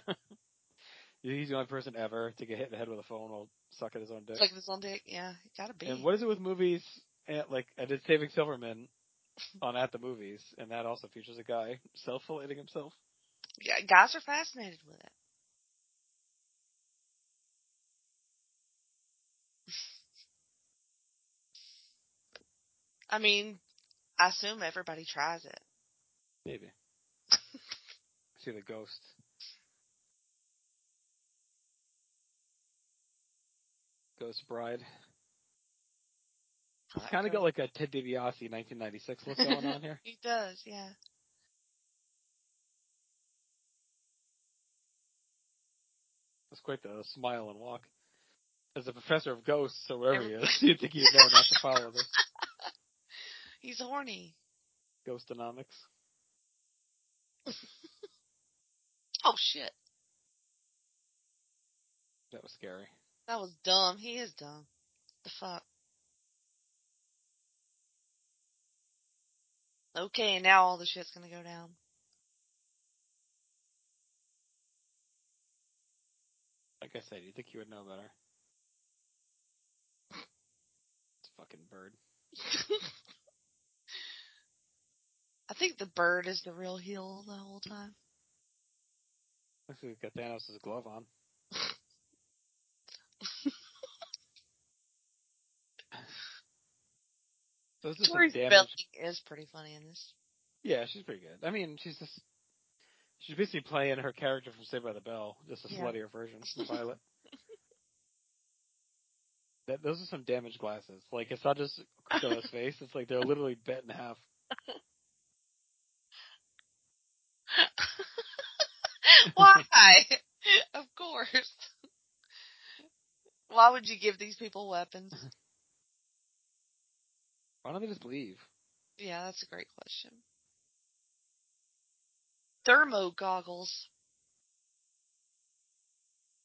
He's the only person ever to get hit in the head with a phone while sucking his own dick. Like this on dick. Yeah, gotta be. And what is it with movies? And like I did Saving Silverman on At the Movies, and that also features a guy self-filleting himself. Yeah, guys are fascinated with it. I mean, I assume everybody tries it. Maybe. See the ghost. Ghost Bride. He's kind of got like a Ted DiBiase 1996 look going on here. He does, yeah. That's quite the smile and walk. As a professor of ghosts, or wherever he is, you'd think he'd know not to follow this. He's horny. Ghostonomics. Oh shit. That was scary. That was dumb. He is dumb. The fuck. Okay, now all the shit's gonna go down. Like I said, you'd think you would know better. It's a fucking bird. I think the bird is the real heel the whole time. Looks like he's got Thanos' glove on. So Tori damage. Is pretty funny in this. Yeah, she's pretty good. I mean, she's just she's basically playing her character from Saved by the Bell, just a Yeah. sluttier version, of Violet. That those are some damaged glasses. Like it's not just Crusoe's face; it's like they're literally bent in half. Why? of course. Why would you give these people weapons? Why don't they just leave? Yeah, that's a great question. Thermo goggles.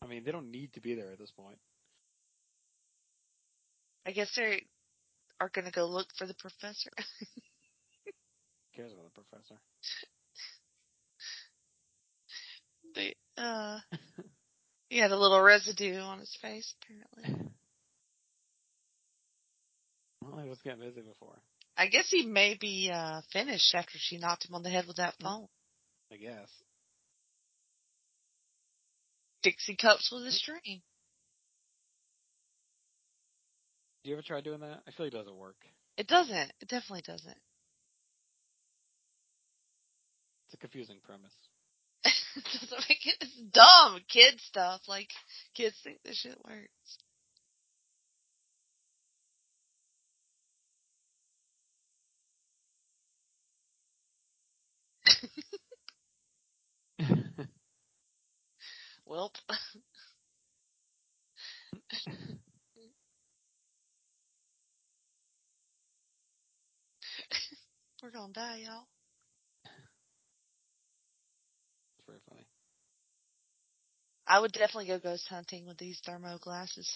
I mean, they don't need to be there at this point. I guess they are going to go look for the professor. Who cares about the professor? they, uh, he had a little residue on his face, apparently. Well, he was getting busy before, I guess he may be, uh, finished after she knocked him on the head with that phone. I guess. Dixie cups with a string. Do you ever try doing that? I feel like it doesn't work. It doesn't. It definitely doesn't. It's a confusing premise. Doesn't make it. It's dumb kid stuff. Like kids think this shit works. Welp. We're gonna die, y'all. It's very funny. I would definitely go ghost hunting with these thermo glasses.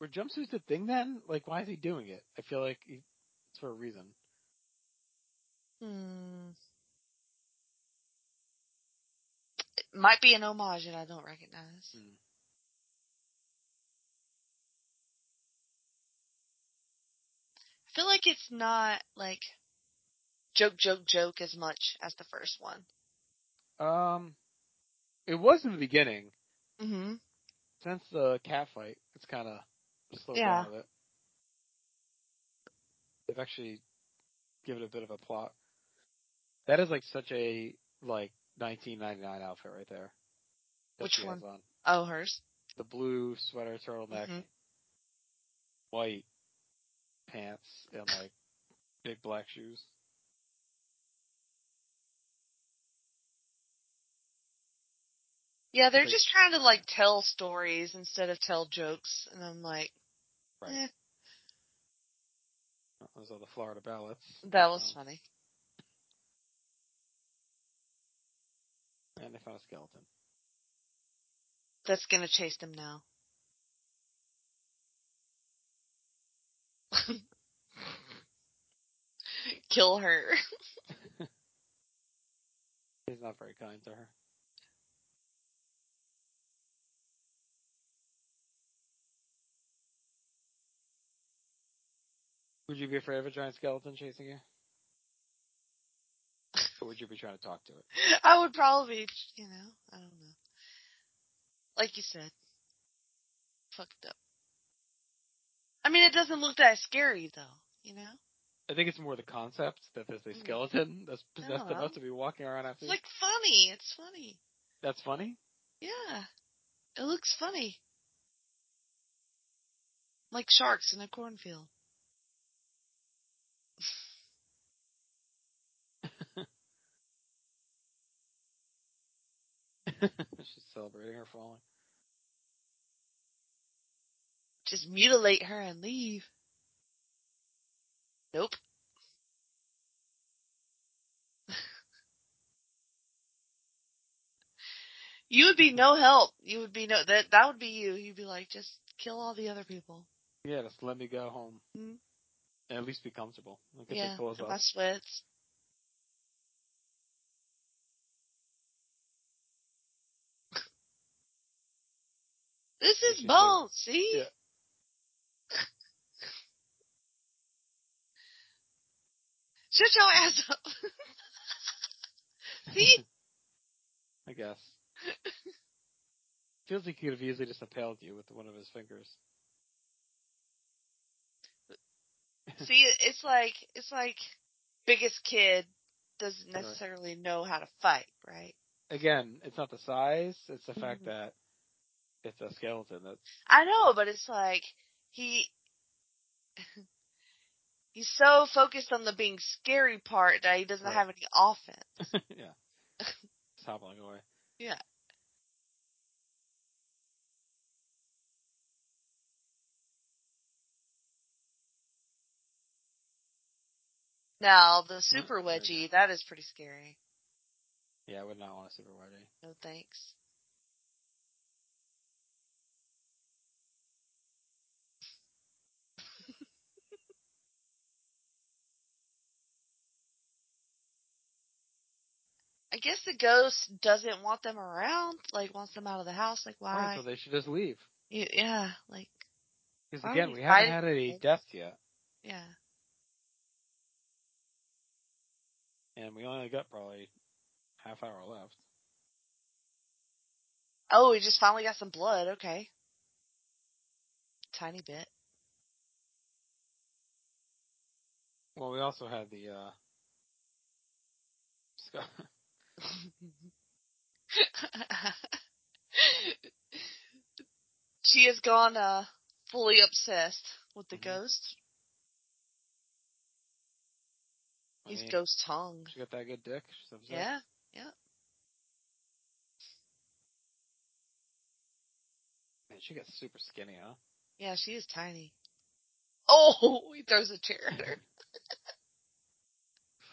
Were jumpsuits a thing then? Like, why is he doing it? I feel like he, it's for a reason. Hmm. It might be an homage that I don't recognize. Hmm. I feel like it's not like joke, joke, joke as much as the first one. Um, it was in the beginning. Mm-hmm. Since the cat fight, it's kind of slowed Yeah. down a bit. They've actually given it a bit of a plot. That is like such a like 1999 outfit right there. that Which one? on. Oh, hers. The blue sweater, turtleneck, Mhm. white pants, and like big black shoes. Yeah, they're just trying to like tell stories instead of tell jokes, and I'm like, Right. eh, Those are the Florida ballots. that was Um, funny. And they found a skeleton. That's gonna chase them now. Kill her. He's not very kind to her. Would you be afraid of a giant skeleton chasing you? Or would you be trying to talk to it? I would probably, you know, I don't know. Like you said, fucked up. I mean, it doesn't look that scary though, you know. I think it's more the concept that there's a Mm. skeleton that's possessed know. enough to be walking around after It's like funny. It's funny. That's funny? Yeah, it looks funny. Like sharks in a cornfield. She's celebrating her falling. Just mutilate her and leave. Nope. you would be no help. You would be no that that would be you. You'd be like, just kill all the other people. Yeah, just let me go home. Mhm. At least be comfortable. Like if yeah, they and up. sweats. This is bone. See? Yeah. Shut your ass up. See? I guess. Feels like he could have easily just impaled you with one of his fingers. See, it's like it's like biggest kid doesn't necessarily know how to fight, right? Again, it's not the size, it's the fact Mhm. that it's a skeleton that's I know, but it's like he he's so focused on the being scary part that he doesn't Right. have any offense. yeah. Just hobbling away. Yeah. Now the super wedgie, that is pretty scary. Yeah, I would not want a super wedgie. No thanks. I guess the ghost doesn't want them around, like wants them out of the house. Like Right, why? so they should just leave. Yeah, like Because again, we haven't had any deaths yet, yeah. And we only got probably half hour left. Oh, we just finally got some blood. Okay, tiny bit. Well, we also had the uh, Scott. she has gone uh fully obsessed with the Mhm. ghost. I He's mean, ghost tongue. She got that good dick. She's upset. Yeah, yeah. Man, she got super skinny, huh? Yeah, she is tiny. Oh, he throws a chair at her.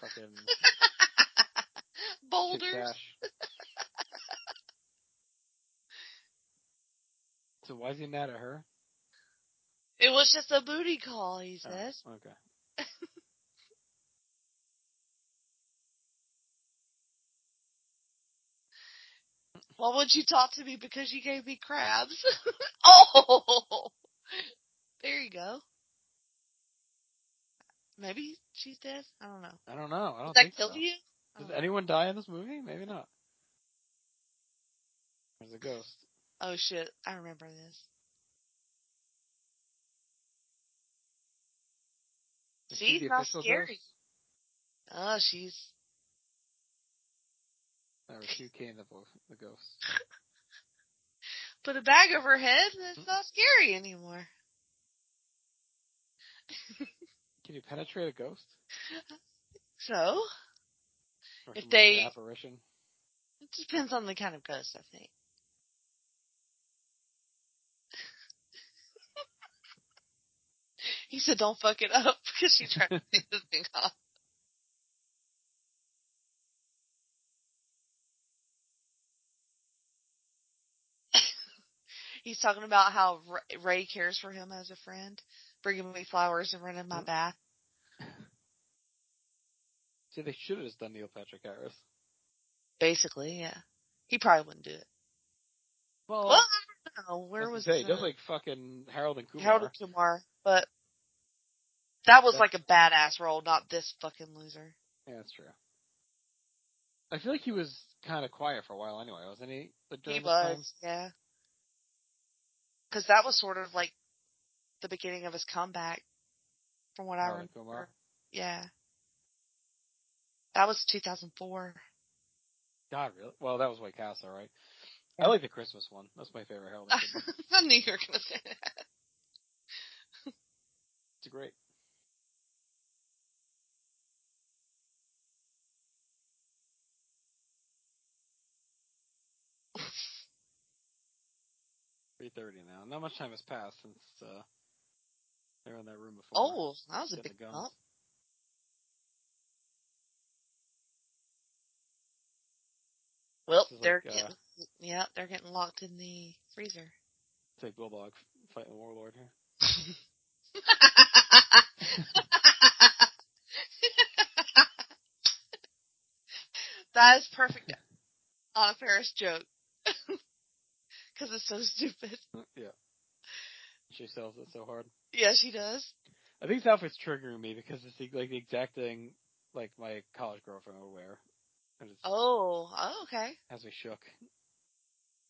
Fucking Boulders. so why is he mad at her? It was just a booty call, he Oh, says. okay. Why would you talk to me because you gave me crabs? oh, there you go. Maybe she's dead. I don't know. I don't know. I don't Did that think kill so. you? I Does oh. anyone die in this movie? Maybe not. There's a ghost. Oh shit! I remember this. Is See, she not scary. ghost? Oh, she's Or is she Kane the, vo- the ghost? put a bag over her head, and it's not scary anymore. Can you penetrate a ghost? So Or If like, they- apparition? it depends on the kind of ghost, I think. he said, "Don't fuck it up," because she tried to take the thing off. He's talking about how Ray cares for him as a friend, bringing me flowers and running my Hmm. bath. See, they should have just done Neil Patrick Harris. Basically, yeah. He probably wouldn't do it. Well, well, I don't know. Where was say, the, just like fucking Harold and Kumar. Harold and Kumar? But that was like a badass role, not this fucking loser. Yeah, that's true. I feel like he was kind of quiet for a while anyway, wasn't he? Like, He this time? was, yeah. Because that was sort of like the beginning of his comeback, from what I Harold remember. Kumar. Yeah. That was 2004. God, really? Well, that was White Castle, right? I like the Christmas one. That's my favorite Harold. I knew you were going to say that. It's great. Three thirty now. Not much time has passed since uh, they were in that room before. Oh, that was a big bump. Well, they're like, uh, getting, yeah, they're getting locked in the freezer. It's like Bulldog fighting Warlord here. that is perfect on a Ferris joke. Because it's so stupid. yeah. She sells it so hard. Yeah, she does. I think this outfit's triggering me because it's the, like the exact thing like my college girlfriend would wear. Oh, oh, okay. has me shook.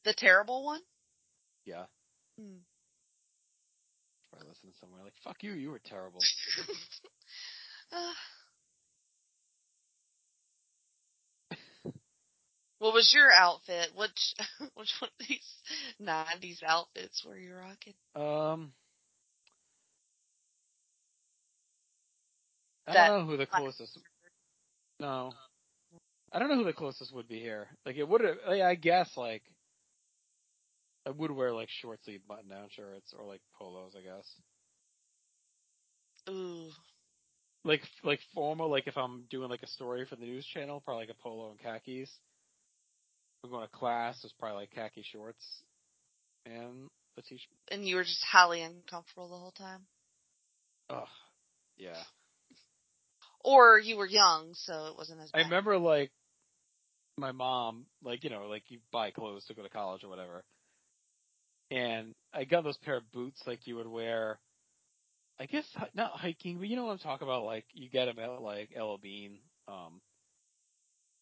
The terrible one? Yeah. Hmm. Probably listen somewhere like, fuck you, you were terrible. Uh. What was your outfit? Which which one of these nineties outfits were you rocking? Um, I don't know who the closest. No, I don't know who the closest would be here. Like it would, I guess like I would wear like short sleeve button down shirts or like polos, I guess. Ooh. Like like formal, like if I'm doing like a story for the news channel, probably like a polo and khakis. I'm going to class, it's probably like khaki shorts and a t-shirt. and you were just highly uncomfortable the whole time, Ugh, yeah. or you were young, so it wasn't as. I remember like my mom, like you know, like you buy clothes to go to college or whatever, and I got those pair of boots like you would wear. I guess not hiking, but you know what I'm talking about. Like you get them at like LL Bean. Um,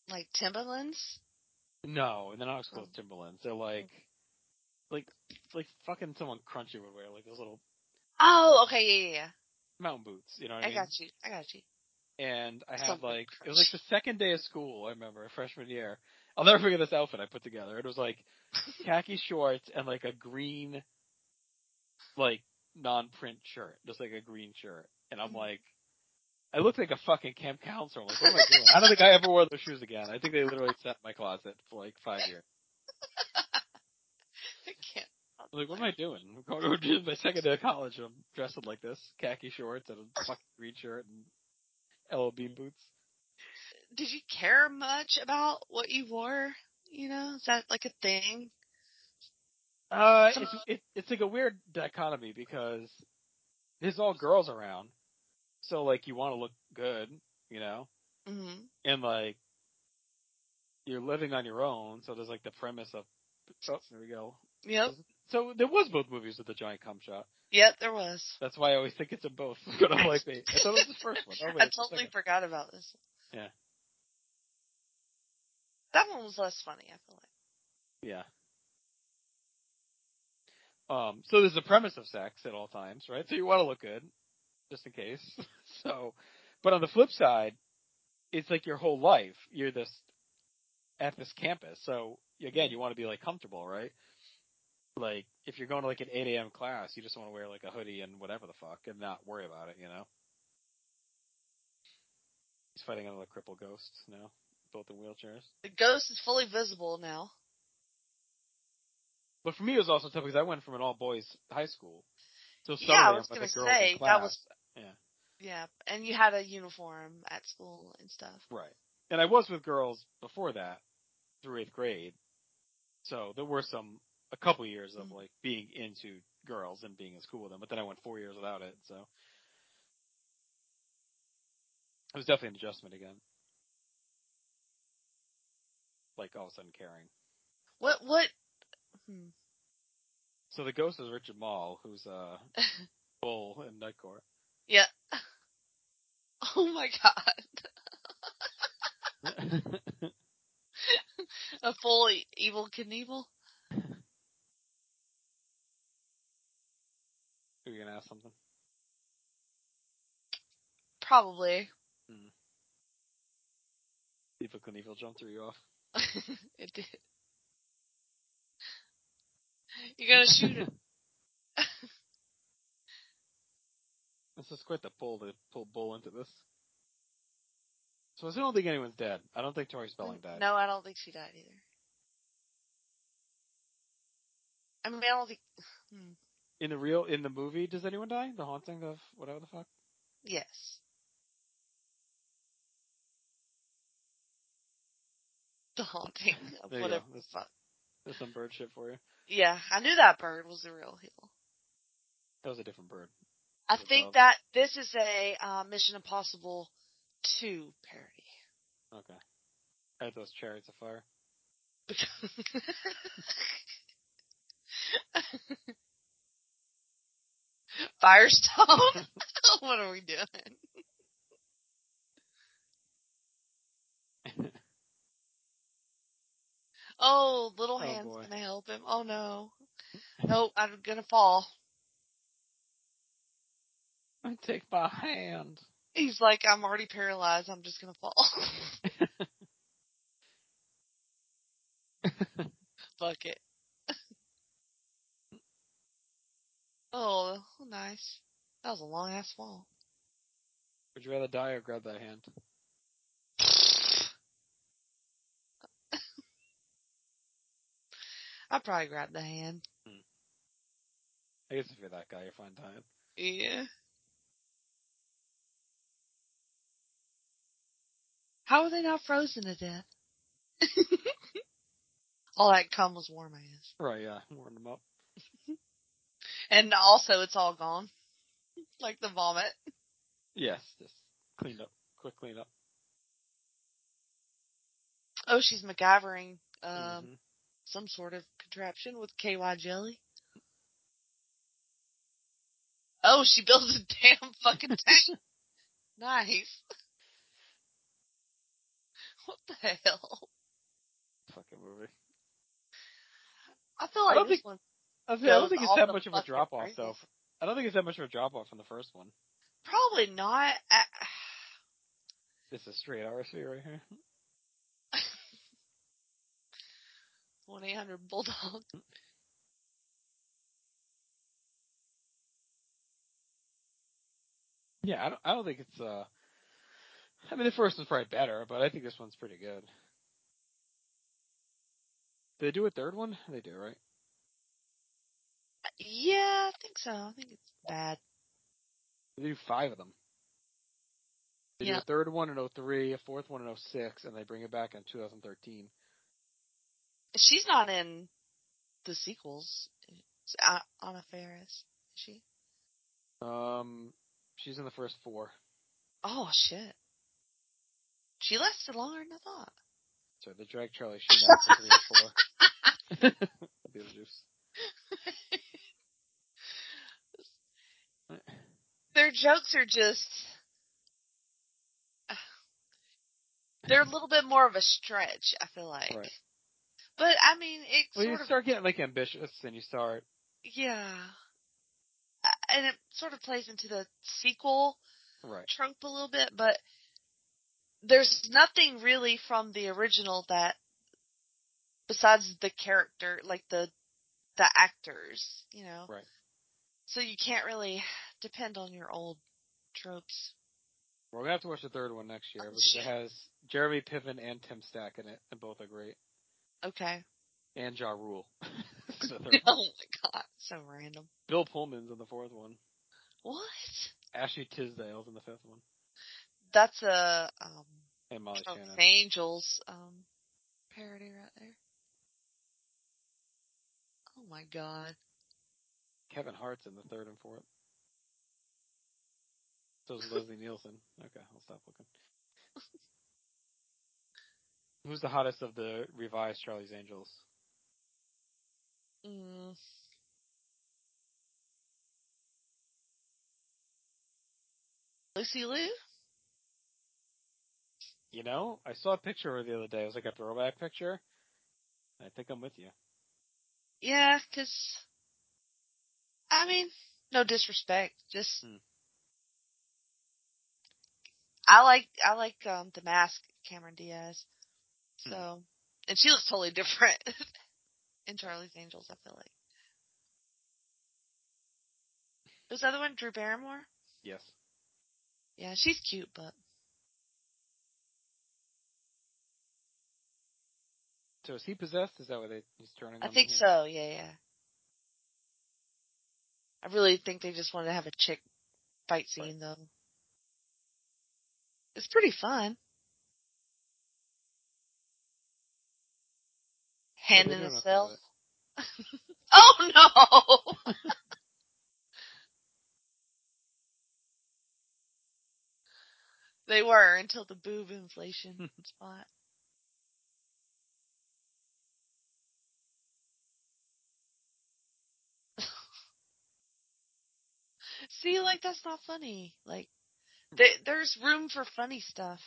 like Timberlands. No, and they're not close Oh. Timberlands. They're like, like, like fucking someone crunchy would wear, like those little Oh, okay, yeah, yeah, yeah. mountain boots. You know what I, mean? I mean? got you. I got you. and I had Something like it was like the second day of school. I remember freshman year. I'll never forget this outfit I put together. It was like khaki shorts and like a green, like non-print shirt, just like a green shirt. And I'm Mhm. like, I looked like a fucking camp counselor. I'm like, what am I doing? I don't think I ever wore those shoes again. I think they literally sat in my closet for like five years. I can't. I'm like, what am I doing? I'm going to my second day of college and I'm dressing like this, khaki shorts and a fucking green shirt and LL Bean boots. Did you care much about what you wore? You know, is that like a thing? Uh, Some- it's it, it's like a weird dichotomy because there's all girls around, so like you want to look good, you know, hmm and like you're living on your own, so there's like the premise of oh there we go. Yep. So there was both movies with the giant cum shot. Yep, there was. That's why I always think it's in both. I'm like, wait, I thought it was the first one. Oh, wait, I totally forgot about this. Yeah. That one was less funny, I feel like. Yeah. Um, so there's a premise of sex at all times, right? So you want to look good, just in case. so, but on the flip side, it's like your whole life. You're this at this campus, so again, you want to be like comfortable, right? Like if you're going to like an 8 a.m. class, you just want to wear like a hoodie and whatever the fuck, and not worry about it, you know. He's fighting another crippled ghost now, both in wheelchairs. The ghost is fully visible now. But for me, it was also tough because I went from an all boys high school. So Yeah, I was the girls say, in that class. was- yeah. Yeah, and you had a uniform at school and stuff. Right. And I was with girls before that, through eighth grade. So there were some, a couple years of Mhm. like being into girls and being in school with them, but then I went four years without it, so. It was definitely an adjustment again. Like all of a sudden caring. What? What? Hmm. So the ghost is Richard Moll, who's a bull in Night Court. Yeah. Oh my god. A full Evel Knievel? Are you gonna ask something? Probably. Hmm. Evel Knievel jumped threw you off. it did. You're gonna shoot him. This is quite the pull to pull bull into this. So I still don't think anyone's dead. I don't think Tori Spelling died. No, I don't think she died either. I mean, I don't think. Hmm. In the real, in the movie, does anyone die? The haunting of whatever the fuck? Yes. The haunting of There whatever. the fuck. There's some bird shit for you. Yeah, I knew that bird was the real heel. That was a different bird. I think that this is a uh, Mission Impossible 2 parody. Okay. Had those chariots of fire. Firestone? what are we doing? Oh, little Oh, hand's boy. gonna help him. Oh no. Nope, I'm gonna fall. Take my hand. He's like, I'm already paralyzed, I'm just gonna fall. Fuck it. oh, nice. That was a long ass fall. Would you rather die or grab that hand? I'd probably grab the hand. Hmm. I guess if you're that guy, you're fine dying. Yeah. How are they not frozen to death? all that cum was warm, I guess. Right, yeah. Warm them up. And also, it's all gone. Like the vomit. Yes, just cleaned up. Quick clean up. Oh, she's MacGyvering um, Mhm. some sort of contraption with KY jelly. Oh, she builds a damn fucking tank. nice. What the hell? Fucking movie. I feel I like don't this think- one I, was I don't think it's that much of a drop off though. I don't think it's that much of a drop off from the first one. probably not. I, This is straight RSV right here. One eight hundred bulldog. Yeah, I don't. I don't think it's. uh I mean, the first one's probably better, but I think this one's pretty good. Did they do a third one? They do, right? Yeah, I think so. I think it's bad. They do five of them. They do a third one in 03, a fourth one in 06, and they bring it back in 2013. She's not in the sequels. It's A- Anna Faris, is she? Um, she's in the first four. Oh shit. She lasted longer than I thought. So the drag Charlie Sheen out for three and four. Beetlejuice. Their jokes are just. They're a little bit more of a stretch, I feel like. Right. But I mean, it Well, you sort of start getting like ambitious, and you start. yeah, and it sort of plays into the sequel Right. trope a little bit, but there's nothing really from the original that, besides the character, like the the actors, you know. Right. So you can't really depend on your old tropes. We're gonna have to watch the third one next year Oh, because shit. it has Jeremy Piven and Tim Stack in it, and both are great. Okay. And Ja Rule. the third oh one. oh my god, so random. Bill Pullman's in the fourth one. What? Ashley Tisdale's in the fifth one, That's a um and Molly. Angels um parody right there. Oh my god. Kevin Hart's in the third and fourth. So is Leslie Nielsen. Okay, I'll stop looking. Who's the hottest of the revised Charlie's Angels? Mm. Lucy Liu? You know, I saw a picture of her the other day. It was like a throwback picture. I think I'm with you. Yeah, because I mean, no disrespect, just Hmm. I like I like um the mask Cameron Diaz. Hmm. So, and she looks totally different in Charlie's Angels. I feel like. Was the other one Drew Barrymore? Yes. Yeah, she's cute, but So is he possessed? Is that what they, he's turning I think so. Yeah, yeah. I really think they just wanted to have a chick fight scene though. It's pretty fun. Hand in a cell. oh no! they were until the boob inflation spot. See, like that's not funny. Like, there, there's room for funny stuff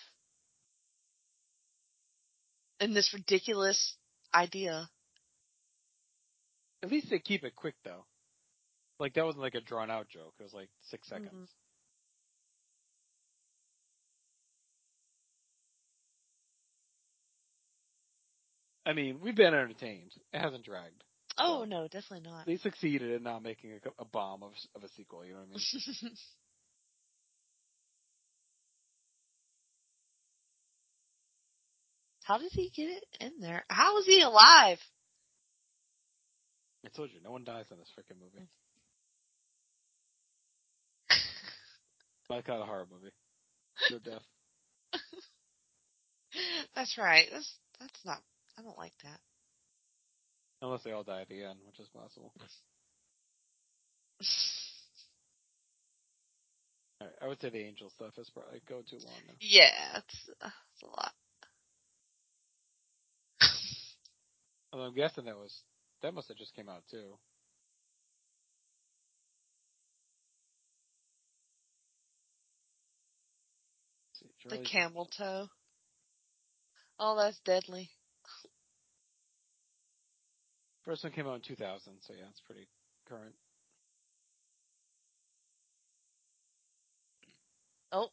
in this ridiculous idea. At least they keep it quick though. Like that wasn't like a drawn out joke. It was like six seconds. Mhm. I mean, we've been entertained. It hasn't dragged. Oh so no, definitely not. They succeeded in not making a, a bomb of, of a sequel. You know what I mean? How did he get it in there? How is he alive? I told you, no one dies in this freaking movie. Like kind a horror movie. No death. that's right. That's that's not. I don't like that. Unless they all die at the end, which is possible. Alright, I would say the angel stuff is probably go too long now. yeah, it's, uh, it's a lot. Although I'm guessing that was that must have just came out too. See, The camel toe. Oh, that's deadly. First one came out in 2000, so yeah, it's pretty current. Oh.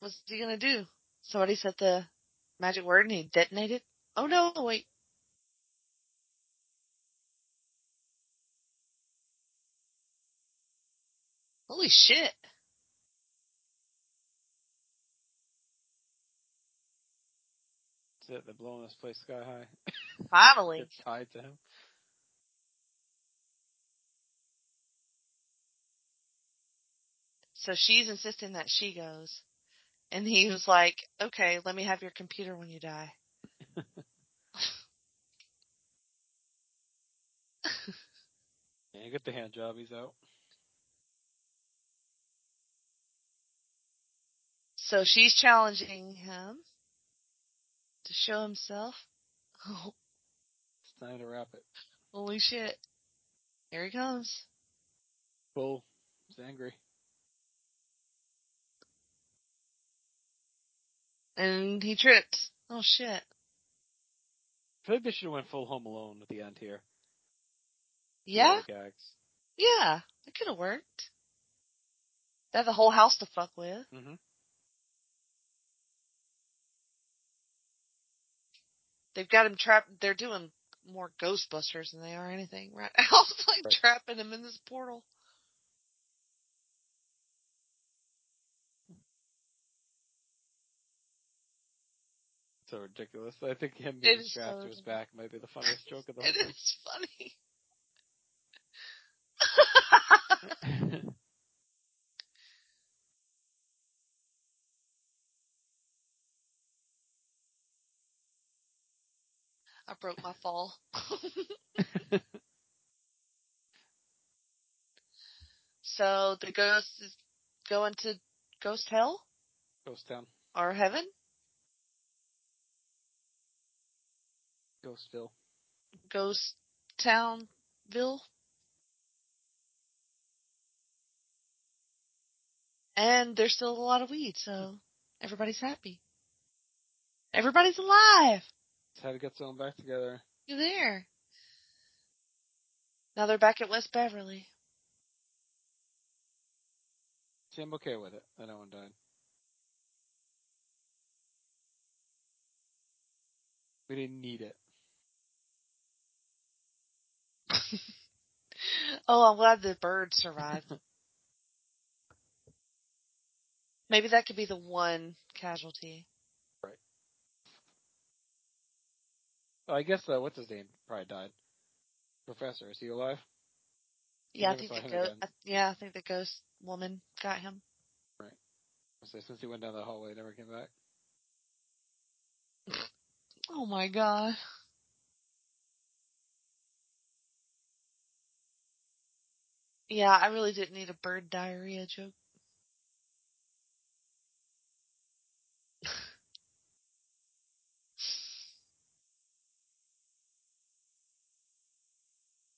What's he gonna do? Somebody said the magic word and he detonated? Oh no, wait. Holy shit. That's it. They're blowing this place sky high. Finally. It's tied to him. So she's insisting that she goes. And he was like, okay, let me have your computer when you die. Yeah, get the hand job. He's out. So she's challenging him to show himself. Oh, It's time to wrap it. holy shit. Here he comes. Bull. He's angry. And he trips. Oh shit. I feel like they should have went full Home Alone at the end here. Yeah? Gags. Yeah. It could have worked. They have the whole house to fuck with. Mm-hmm. They've got him trapped. They're doing more Ghostbusters than they are anything right now. It's like Right. trapping him in this portal. So ridiculous. I think him being is strapped so to his back might be the funniest joke of the It whole is funny. broke my fall. so the ghost is going to ghost hell Ghost Town. or heaven? Ghostville. Ghost Townville? And there's still a lot of weed, so everybody's happy. Everybody's alive. Had to get someone back together. You're there. Now they're back at West Beverly. See, I'm okay with it. that no one died. We didn't need it. Oh, I'm glad the bird survived. Maybe that could be the one casualty. I guess uh, what's his name probably died. Professor, is he alive? Yeah, I think the ghost. Yeah, I think the ghost woman got him. Right. say since he went down the hallway, never came back. Oh my god. Yeah, I really didn't need a bird diarrhea joke.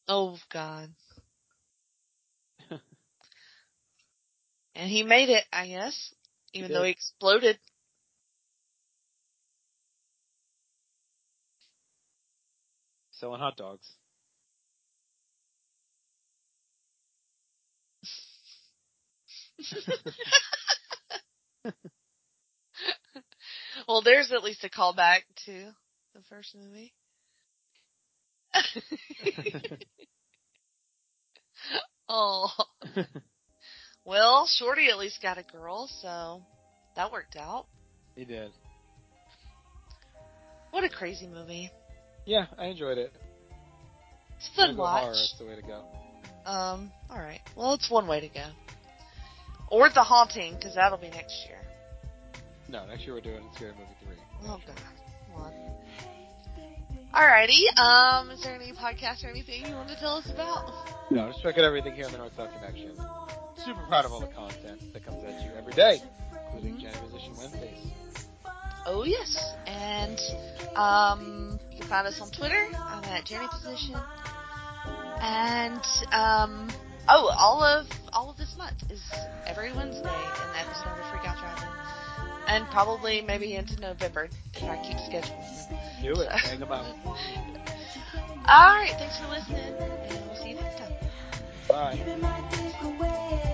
Oh god. and he made it, I guess, even though he exploded. Selling hot dogs. Well, there's at least a callback to the first movie. oh. Well, Shorty at least got a girl, so that worked out. he did. What a crazy movie. Yeah, I enjoyed it. It's a fun go watch. horror, that's the way to go. Um, all right. Well, it's one way to go. Or The Haunting, because that'll be next year. No, next year we're doing Scary Movie 3. Oh god. Come on. Alrighty. Um, is there any podcast or anything you want to tell us about? No, just check out everything here on the North South Connection. Super proud of all the content that comes at you every day, including Jenny Musician Wednesdays. Oh yes. And um, you can find us on Twitter. I'm at Jenny Position. And um, oh, all of all of this month is every Wednesday an episode of Freak Out Drive-In, and probably maybe into November if I keep scheduling. Do it. Hang about. All right. Thanks for listening, and we'll see you next time. Bye.